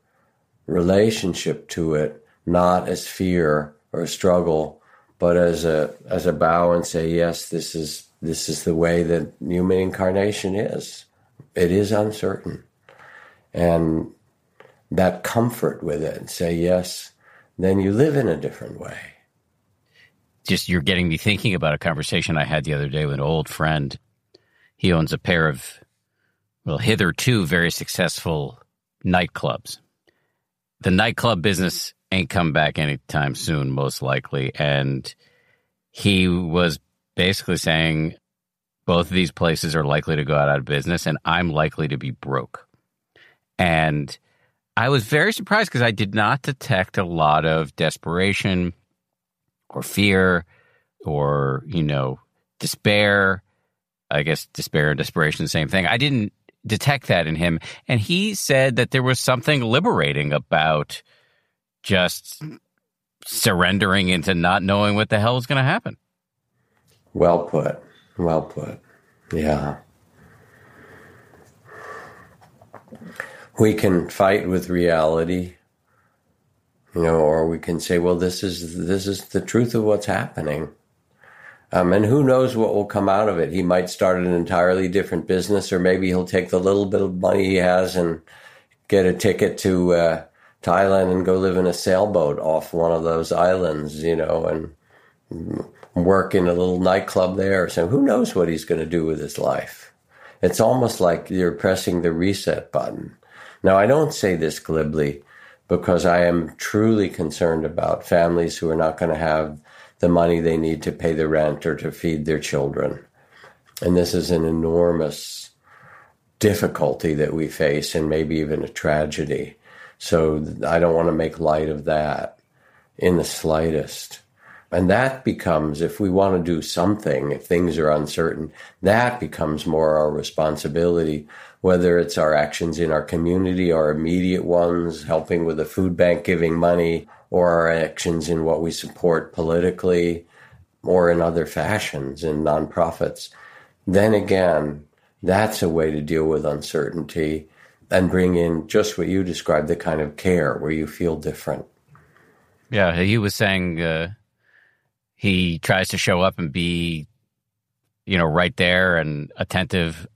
relationship to it not as fear or struggle, but as a as a bow and say, yes, this is this is the way that human incarnation is. It is uncertain. And that comfort with it and say yes, then you live in a different way just you're getting me thinking about a conversation I had the other day with an old friend. He owns a pair of, well, hitherto very successful nightclubs. The nightclub business ain't come back anytime soon, most likely. And he was basically saying both of these places are likely to go out of business and I'm likely to be broke. And I was very surprised because I did not detect a lot of desperation or fear or, you know, despair. I guess despair and desperation, same thing. I didn't detect that in him. And he said that there was something liberating about just surrendering into not knowing what the hell is going to happen. Well put. Well put. Yeah. We can fight with reality, you know, or we can say, well, this is, this is the truth of what's happening. Um, and who knows what will come out of it? He might start an entirely different business, or maybe he'll take the little bit of money he has and get a ticket to uh, Thailand and go live in a sailboat off one of those islands, you know, and work in a little nightclub there. So who knows what he's going to do with his life? It's almost like you're pressing the reset button. Now, I don't say this glibly because I am truly concerned about families who are not going to have the money they need to pay the rent or to feed their children. And this is an enormous difficulty that we face and maybe even a tragedy. So I don't want to make light of that in the slightest. And that becomes, if we want to do something, if things are uncertain, that becomes more our responsibility, whether it's our actions in our community, our immediate ones, helping with the food bank, giving money, or our actions in what we support politically or in other fashions in nonprofits, then again, that's a way to deal with uncertainty and bring in just what you described the kind of care where you feel different. Yeah, he was saying uh, he tries to show up and be, you know, right there and attentive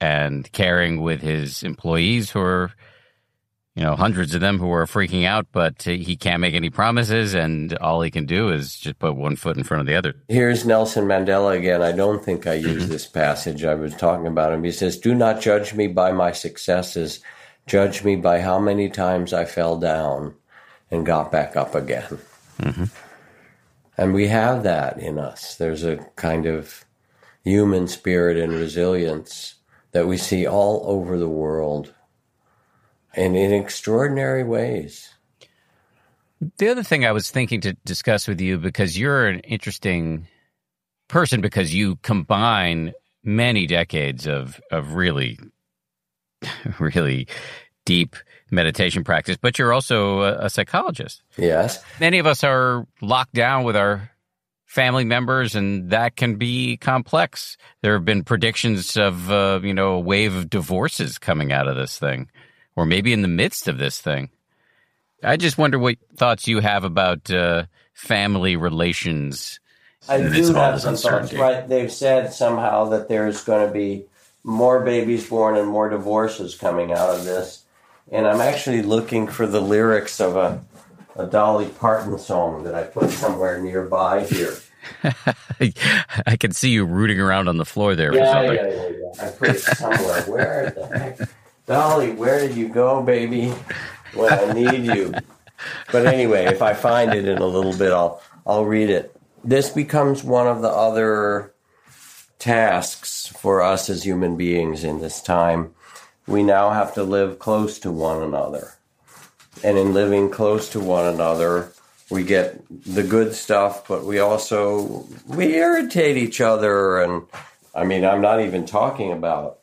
and caring with his employees who are you know, hundreds of them who are freaking out, but he can't make any promises, and all he can do is just put one foot in front of the other. Here's Nelson Mandela again. I don't think I used this passage. I was talking about him. He says, Do not judge me by my successes, judge me by how many times I fell down and got back up again. Mm-hmm. And we have that in us. There's a kind of human spirit and resilience that we see all over the world and in extraordinary ways. The other thing I was thinking to discuss with you, because you're an interesting person, because you combine many decades of of really, really deep meditation practice, but you're also a, a psychologist. Yes. Many of us are locked down with our family members, and that can be complex. There have been predictions of, uh, you know, a wave of divorces coming out of this thing or maybe in the midst of this thing. I just wonder what thoughts you have about uh, family relations. I do have some thoughts. Right, they've said somehow that there's going to be more babies born and more divorces coming out of this, and I'm actually looking for the lyrics of a, a Dolly Parton song that I put somewhere nearby here. I can see you rooting around on the floor there. Yeah, yeah, yeah, yeah. I put it somewhere. Where the heck? Dolly, where did you go, baby? When I need you. But anyway, if I find it in a little bit, I'll I'll read it. This becomes one of the other tasks for us as human beings in this time. We now have to live close to one another. And in living close to one another, we get the good stuff, but we also we irritate each other and I mean, I'm not even talking about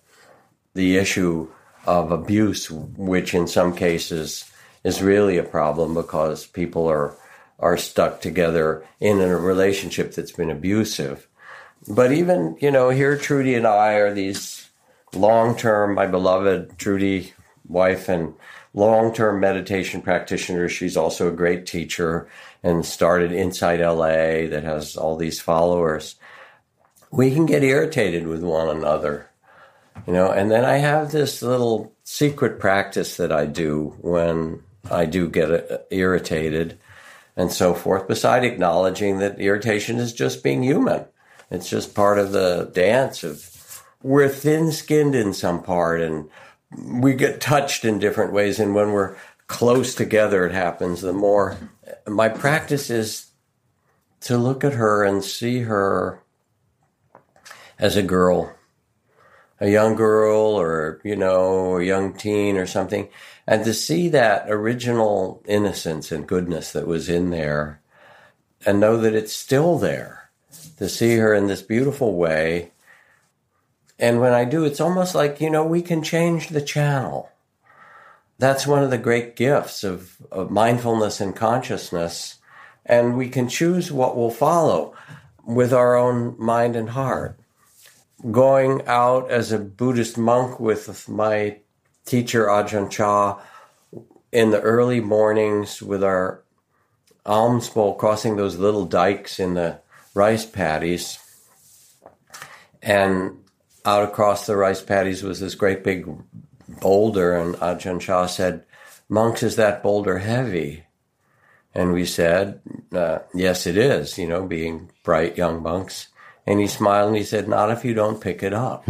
the issue of abuse, which in some cases is really a problem because people are are stuck together in a relationship that's been abusive. But even, you know, here Trudy and I are these long term, my beloved Trudy wife and long term meditation practitioner. She's also a great teacher and started InsightLA that has all these followers. We can get irritated with one another you know and then i have this little secret practice that i do when i do get uh, irritated and so forth beside acknowledging that irritation is just being human. It's just part of the dance of we're thin skinned in some part and we get touched in different ways and when we're close together it happens the more. My practice is to look at her and see her as a girl a young girl or, you know, a young teen or something. And to see that original innocence and goodness that was in there and know that it's still there, to see her in this beautiful way And when I do, it's almost like, you know, we can change the channel. That's one of the great gifts of, of mindfulness and consciousness. And we can choose what will follow with our own mind and heart. Going out as a Buddhist monk with my teacher Ajahn Chah in the early mornings with our alms bowl, crossing those little dikes in the rice paddies. And out across the rice paddies was this great big boulder, and Ajahn Chah said, Monks, is that boulder heavy? And we said, uh, Yes, it is, you know, being bright young monks. And he smiled and he said, Not if you don't pick it up.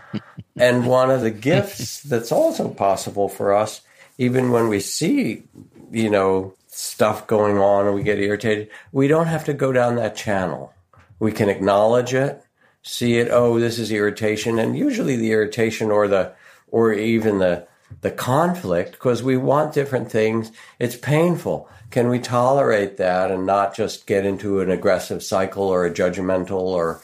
and one of the gifts that's also possible for us, even when we see, you know, stuff going on and we get irritated, we don't have to go down that channel. We can acknowledge it, see it, oh, this is irritation. And usually the irritation or the, or even the, the conflict, because we want different things. It's painful. Can we tolerate that and not just get into an aggressive cycle or a judgmental or,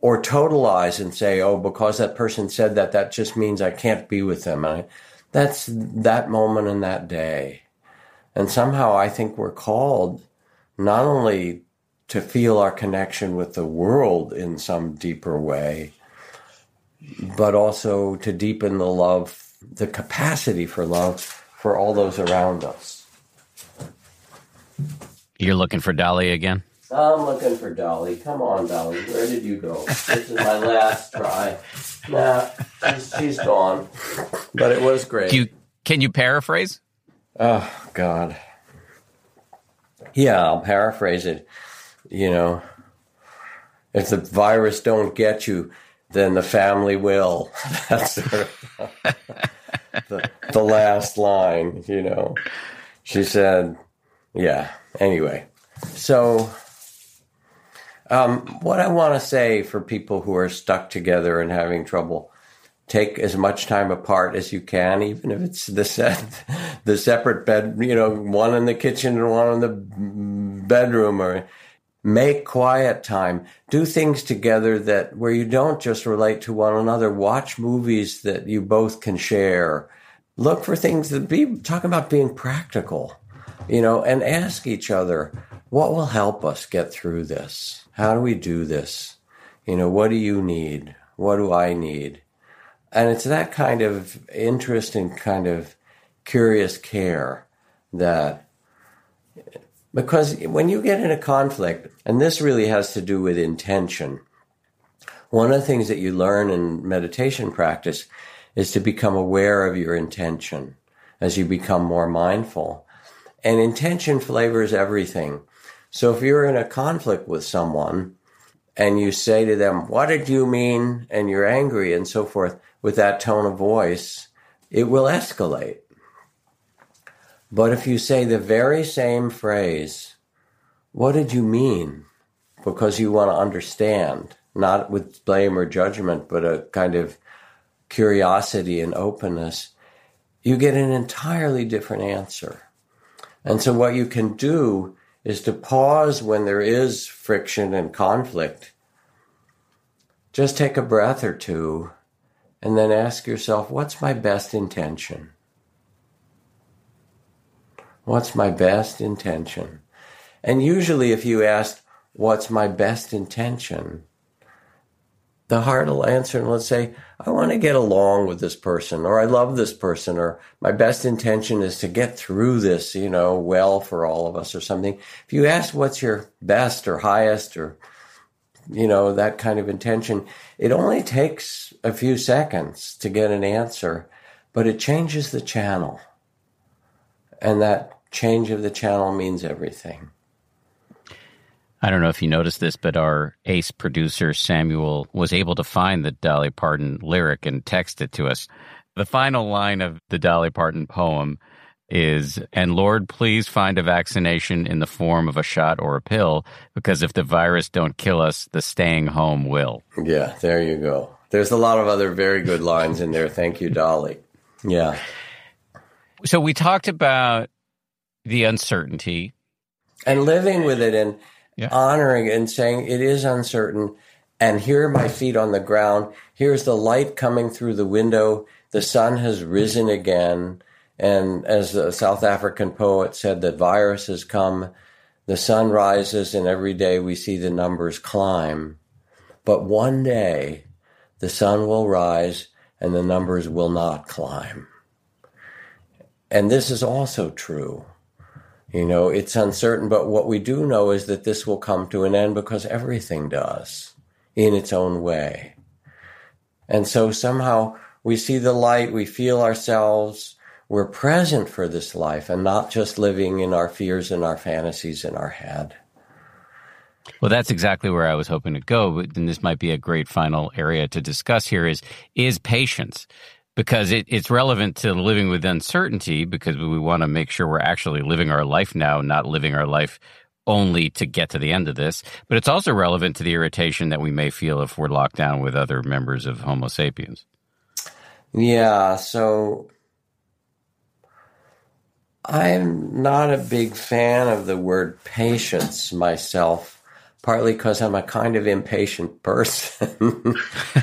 or totalize and say, oh, because that person said that, that just means I can't be with them. I, that's that moment in that day. And somehow I think we're called not only to feel our connection with the world in some deeper way, but also to deepen the love, the capacity for love for all those around us. You're looking for Dolly again? I'm looking for Dolly. Come on, Dolly. Where did you go? This is my last try. Nah, she's, she's gone. But it was great. You, can you paraphrase? Oh, God. Yeah, I'll paraphrase it. You know, if the virus don't get you, then the family will. That's the, the, the last line, you know. She said, yeah, anyway. So, um, what I want to say for people who are stuck together and having trouble, take as much time apart as you can, even if it's the set, the separate bed, you know, one in the kitchen and one in the bedroom, or make quiet time. Do things together that where you don't just relate to one another. Watch movies that you both can share. Look for things that be talk about being practical, you know, and ask each other what will help us get through this. How do we do this? You know, what do you need? What do I need? And it's that kind of interest and kind of curious care that because when you get in a conflict, and this really has to do with intention, one of the things that you learn in meditation practice is to become aware of your intention as you become more mindful. And intention flavors everything. So if you're in a conflict with someone and you say to them, What did you mean? and you're angry and so forth with that tone of voice, it will escalate. But if you say the very same phrase, what did you mean? Because you want to understand, not with blame or judgment, but a kind of curiosity and openness, you get an entirely different answer. And so what you can do is to pause when there is friction and conflict. Just take a breath or two and then ask yourself, what's my best intention? What's my best intention? And usually, if you ask, What's my best intention? The heart will answer and let's say, I want to get along with this person, or I love this person, or my best intention is to get through this, you know, well for all of us, or something. If you ask what's your best or highest, or, you know, that kind of intention, it only takes a few seconds to get an answer, but it changes the channel. And that change of the channel means everything. I don't know if you noticed this, but our ace producer, Samuel, was able to find the Dolly Parton lyric and text it to us. The final line of the Dolly Parton poem is, And Lord, please find a vaccination in the form of a shot or a pill, because if the virus don't kill us, the staying home will. Yeah, there you go. There's a lot of other very good lines in there. Thank you, Dolly. Yeah. So we talked about the uncertainty and living with it and yeah. honoring and saying it is uncertain and here are my feet on the ground. Here's the light coming through the window. The sun has risen again. And as the South African poet said, the virus has come. The sun rises, and every day we see the numbers climb. But one day, the sun will rise and the numbers will not climb. And this is also true. You know, it's uncertain, but what we do know is that this will come to an end because everything does in its own way. And so somehow we see the light, we feel ourselves, we're present for this life and not just living in our fears and our fantasies in our head. Well, that's exactly where I was hoping to go, and this might be a great final area to discuss here is is patience because it, it's relevant to living with uncertainty because we want to make sure we're actually living our life now, not living our life only to get to the end of this. But it's also relevant to the irritation that we may feel if we're locked down with other members of Homo sapiens. Yeah, so I'm not a big fan of the word patience myself partly because I'm a kind of impatient person.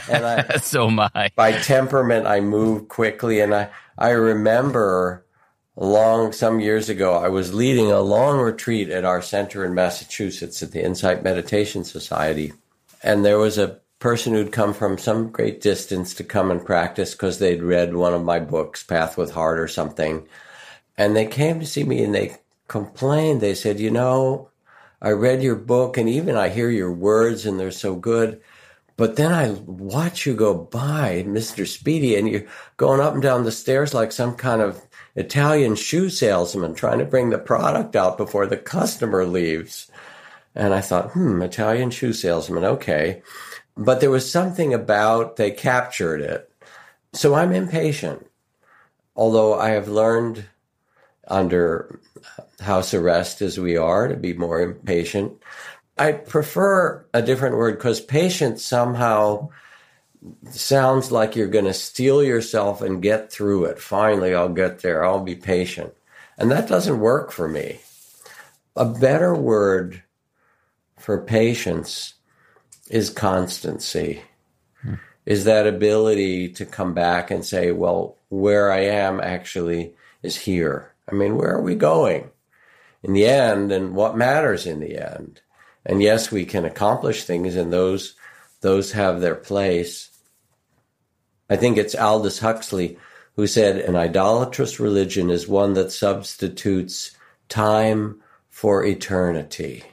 and I, so am I. By temperament, I move quickly. And I, I remember long, some years ago, I was leading a long retreat at our center in Massachusetts at the Insight Meditation Society. And there was a person who'd come from some great distance to come and practice because they'd read one of my books, Path with Heart or something. And they came to see me and they complained. They said, you know, I read your book and even I hear your words and they're so good. But then I watch you go by, Mr. Speedy, and you're going up and down the stairs like some kind of Italian shoe salesman trying to bring the product out before the customer leaves. And I thought, hmm, Italian shoe salesman, okay. But there was something about they captured it. So I'm impatient. Although I have learned under house arrest as we are to be more impatient. I prefer a different word because patient somehow sounds like you're going to steel yourself and get through it. Finally, I'll get there. I'll be patient. And that doesn't work for me. A better word for patience is constancy, hmm. is that ability to come back and say, well, where I am actually is here. I mean, where are we going? in the end and what matters in the end. And yes, we can accomplish things and those, those have their place. I think it's Aldous Huxley who said an idolatrous religion is one that substitutes time for eternity.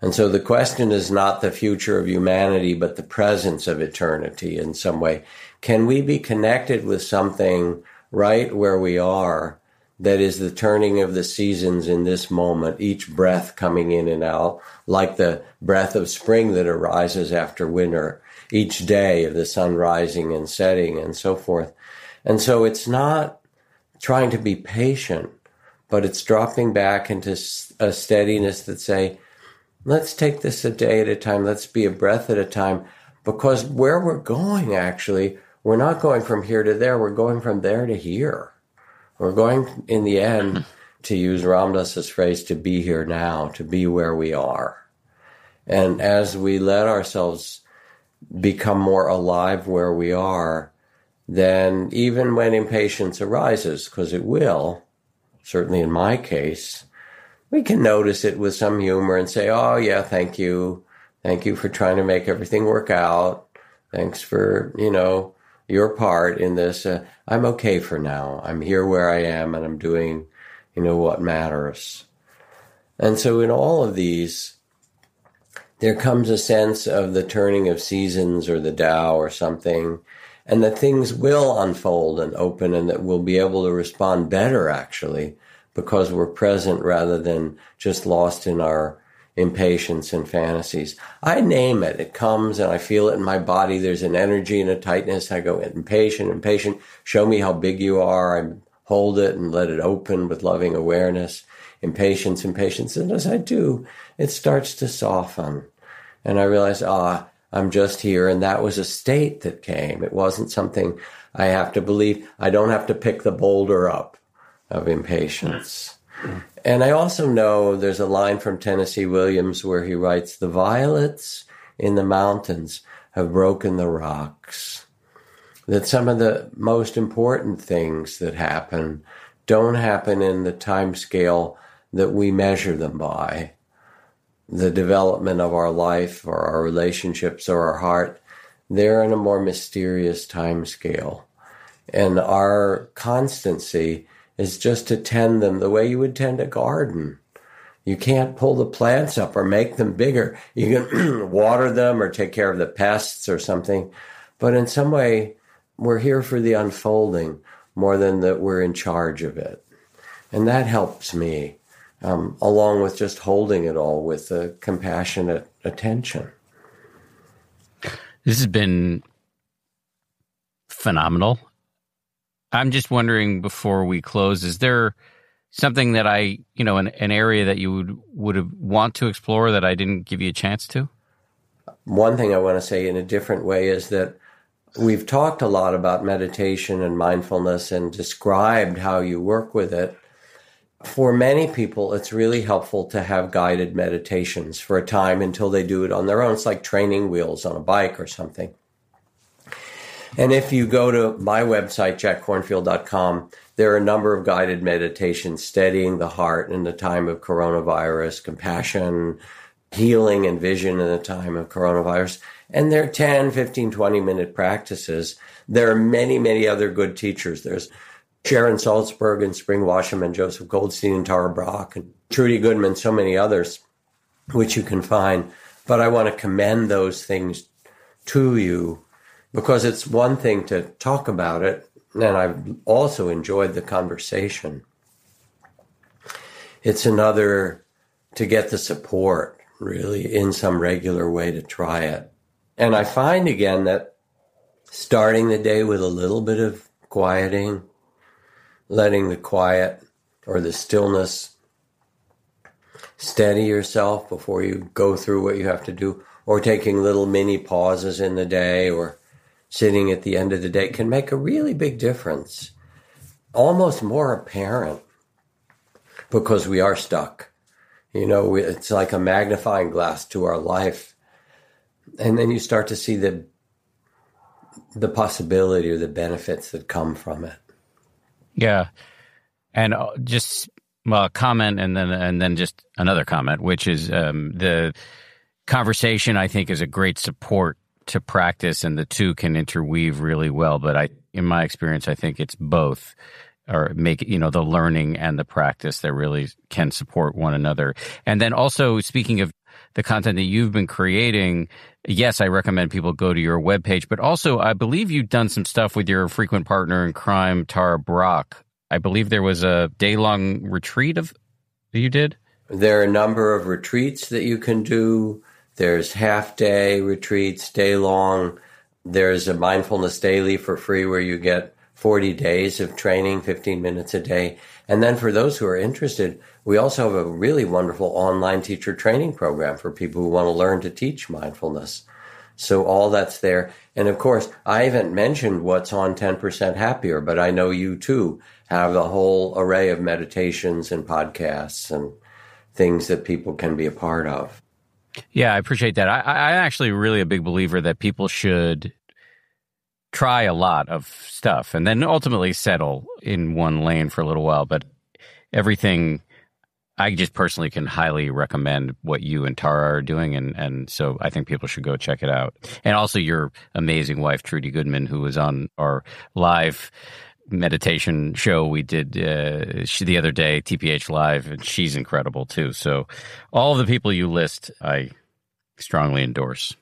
And so the question is not the future of humanity, but the presence of eternity in some way. Can we be connected with something right where we are that is the turning of the seasons in this moment, each breath coming in and out, like the breath of spring that arises after winter, each day of the sun rising and setting and so forth. And so it's not trying to be patient, but it's dropping back into a steadiness that say, let's take this a day at a time. Let's be a breath at a time. Because where we're going, actually, we're not going from here to there. We're going from there to here. We're going in the end to use Ram Dass's phrase to be here now, to be where we are. And as we let ourselves become more alive where we are, then even when impatience arises, because it will, certainly in my case, we can notice it with some humor and say, Oh, yeah, thank you. Thank you for trying to make everything work out. Thanks for, you know, your part in this. Uh, I'm okay for now. I'm here where I am and I'm doing, you know, what matters. And so in all of these, there comes a sense of the turning of seasons or the Tao or something, and that things will unfold and open and that we'll be able to respond better actually because we're present rather than just lost in our impatience and fantasies. I name it. It comes and I feel it in my body. There's an energy and a tightness. I go impatient, impatient. Show me how big you are. I hold it and let it open with loving awareness. Impatience, impatience. And as I do, it starts to soften. And I realize, ah, I'm just here. And that was a state that came. It wasn't something I have to believe. I don't have to pick the boulder up of impatience. And I also know there's a line from Tennessee Williams where he writes, The violets in the mountains have broken the rocks. That some of the most important things that happen don't happen in the time scale that we measure them by. The development of our life or our relationships or our heart, they're in a more mysterious time scale. And our constancy is just to tend them the way you would tend a garden. You can't pull the plants up or make them bigger. You can water them or take care of the pests or something. But in some way, we're here for the unfolding more than that we're in charge of it. And that helps me, um, along with just holding it all with a compassionate attention. This has been phenomenal. I'm just wondering before we close, is there something that I, you know, an, an area that you would would want to explore that I didn't give you a chance to? One thing I want to say in a different way is that we've talked a lot about meditation and mindfulness and described how you work with it. For many people, it's really helpful to have guided meditations for a time until they do it on their own. It's like training wheels on a bike or something. And if you go to my website, jackkornfield.com, there are a number of guided meditations steadying the heart in the time of coronavirus, compassion, healing, and vision in the time of coronavirus. And they're 10, 15, 20 minute practices. There are many, many other good teachers. There's Sharon Salzberg and Spring Washam and Joseph Goldstein and Tara Brach and Trudy Goodman, so many others, which you can find. But I want to commend those things to you because it's one thing to talk about it, and I've also enjoyed the conversation. It's another to get the support, really, in some regular way to try it. And I find again that starting the day with a little bit of quieting, letting the quiet or the stillness steady yourself before you go through what you have to do, or taking little mini pauses in the day, or sitting at the end of the day can make a really big difference, almost more apparent because we are stuck. You know, it's like a magnifying glass to our life. And then you start to see the the possibility or the benefits that come from it. Yeah. And uh, just well, a comment and then and then just another comment, which is um, the conversation I think is a great support to practice and the two can interweave really well. But I, in my experience, I think it's both or make you know the learning and the practice that really can support one another. And then also speaking of the content that you've been creating, yes, I recommend people go to your webpage, but also I believe you've done some stuff with your frequent partner in crime, Tara Brach I believe there was a day long retreat of you did. There are a number of retreats that you can do. There's half day retreats, day long. There's a mindfulness daily for free where you get 40 days of training, 15 minutes a day. And then for those who are interested, we also have a really wonderful online teacher training program for people who want to learn to teach mindfulness. So all that's there. And of course, I haven't mentioned what's on 10% happier, but I know you too have the whole array of meditations and podcasts and things that people can be a part of. Yeah, I appreciate that. I, I'm actually really a big believer that people should try a lot of stuff and then ultimately settle in one lane for a little while. But everything, I just personally can highly recommend what you and Tara are doing. And, and so I think people should go check it out. And also your amazing wife, Trudy Goodman, who was on our live meditation show we did uh, she, the other day, TPH Live, and she's incredible too. So, all the people you list, I strongly endorse.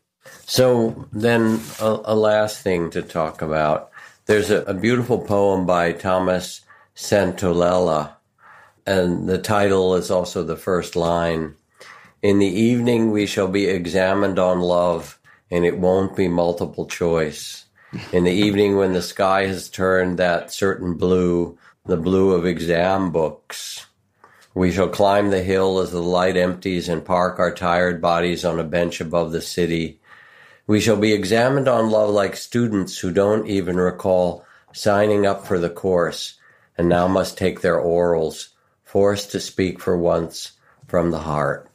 So, then a, a last thing to talk about. There's a, a beautiful poem by Thomas Centolella, and the title is also the first line. In the evening, we shall be examined on love, and it won't be multiple choice in the evening when the sky has turned that certain blue, the blue of exam books. We shall climb the hill as the light empties and park our tired bodies on a bench above the city. We shall be examined on love like students who don't even recall signing up for the course and now must take their orals, forced to speak for once from the heart.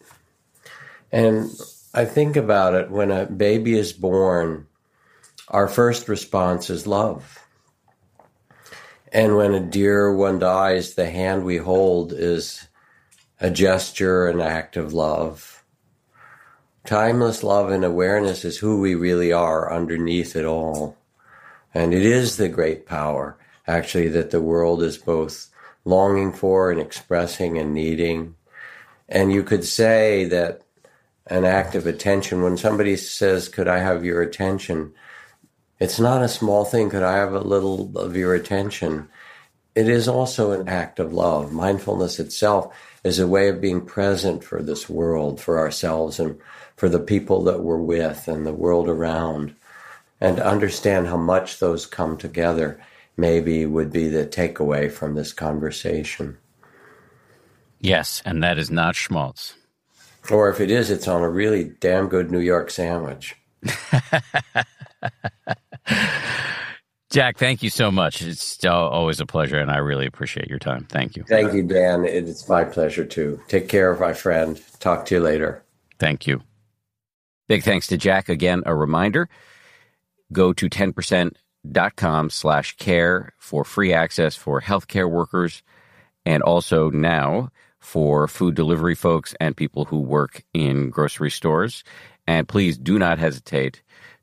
And I think about it when a baby is born, our first response is love. And when a dear one dies, the hand we hold is a gesture, an act of love. Timeless love and awareness is who we really are underneath it all. And it is the great power, actually, that the world is both longing for and expressing and needing. And you could say that an act of attention, when somebody says, Could I have your attention? It's not a small thing. Could I have a little of your attention? It is also an act of love. Mindfulness itself is a way of being present for this world, for ourselves, and for the people that we're with and the world around. And to understand how much those come together maybe would be the takeaway from this conversation. Yes, and that is not schmaltz. Or if it is, it's on a really damn good New York sandwich. Jack, thank you so much. It's always a pleasure, and I really appreciate your time. Thank you. Thank you, Dan. It's my pleasure too. Take care of my friend. Talk to you later. Thank you. Big thanks to Jack. Again, a reminder go to 10%.com slash care for free access for healthcare workers and also now for food delivery folks and people who work in grocery stores. And please do not hesitate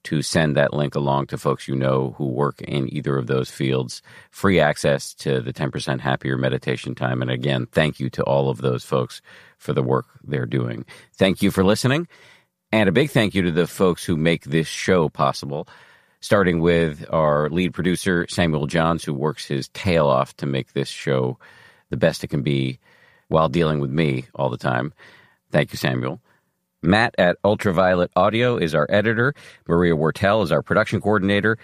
to send that link along to folks you know who work in either of those fields. Free access to the 10% Happier meditation time. And again, thank you to all of those folks for the work they're doing. Thank you for listening. And a big thank you to the folks who make this show possible, starting with our lead producer, Samuel Johns, who works his tail off to make this show the best it can be while dealing with me all the time. Thank you, Samuel. Matt at Ultraviolet Audio is our editor. Maria Wortel is our production coordinator.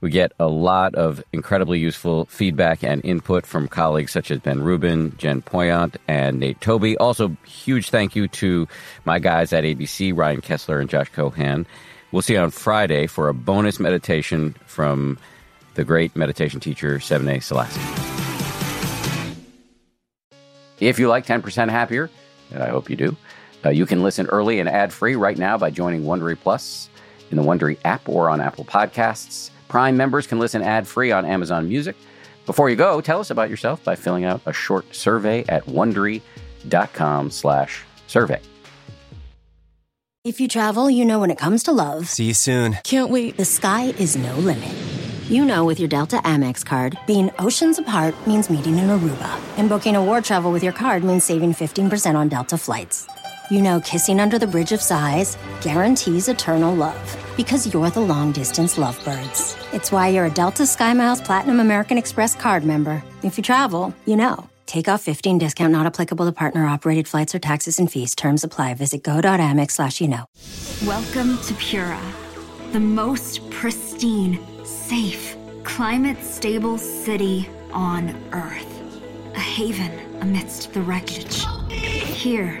We get a lot of incredibly useful feedback and input from colleagues such as Ben Rubin, Jen Poyant, and Nate Toby. Also, huge thank you to my guys at ABC, Ryan Kessler and Josh Cohan. We'll see you on Friday for a bonus meditation from the great meditation teacher, Sebene Selassie. If you like 10% Happier, and I hope you do, uh, you can listen early and ad free right now by joining Wondery Plus in the Wondery app or on Apple Podcasts. Prime members can listen ad free on Amazon Music. Before you go, tell us about yourself by filling out a short survey at wondery.com/slash survey. If you travel, you know when it comes to love. See you soon. Can't wait. The sky is no limit. You know with your Delta Amex card, being oceans apart means meeting in Aruba, and booking a war travel with your card means saving 15% on Delta flights. You know, kissing under the bridge of sighs guarantees eternal love because you're the long distance lovebirds. It's why you're a Delta SkyMiles Platinum American Express card member. If you travel, you know. Take off 15 discount not applicable to partner operated flights or taxes and fees. Terms apply. Visit go.amex slash you know. Welcome to Pura, the most pristine, safe, climate stable city on Earth. A haven amidst the wreckage. Here,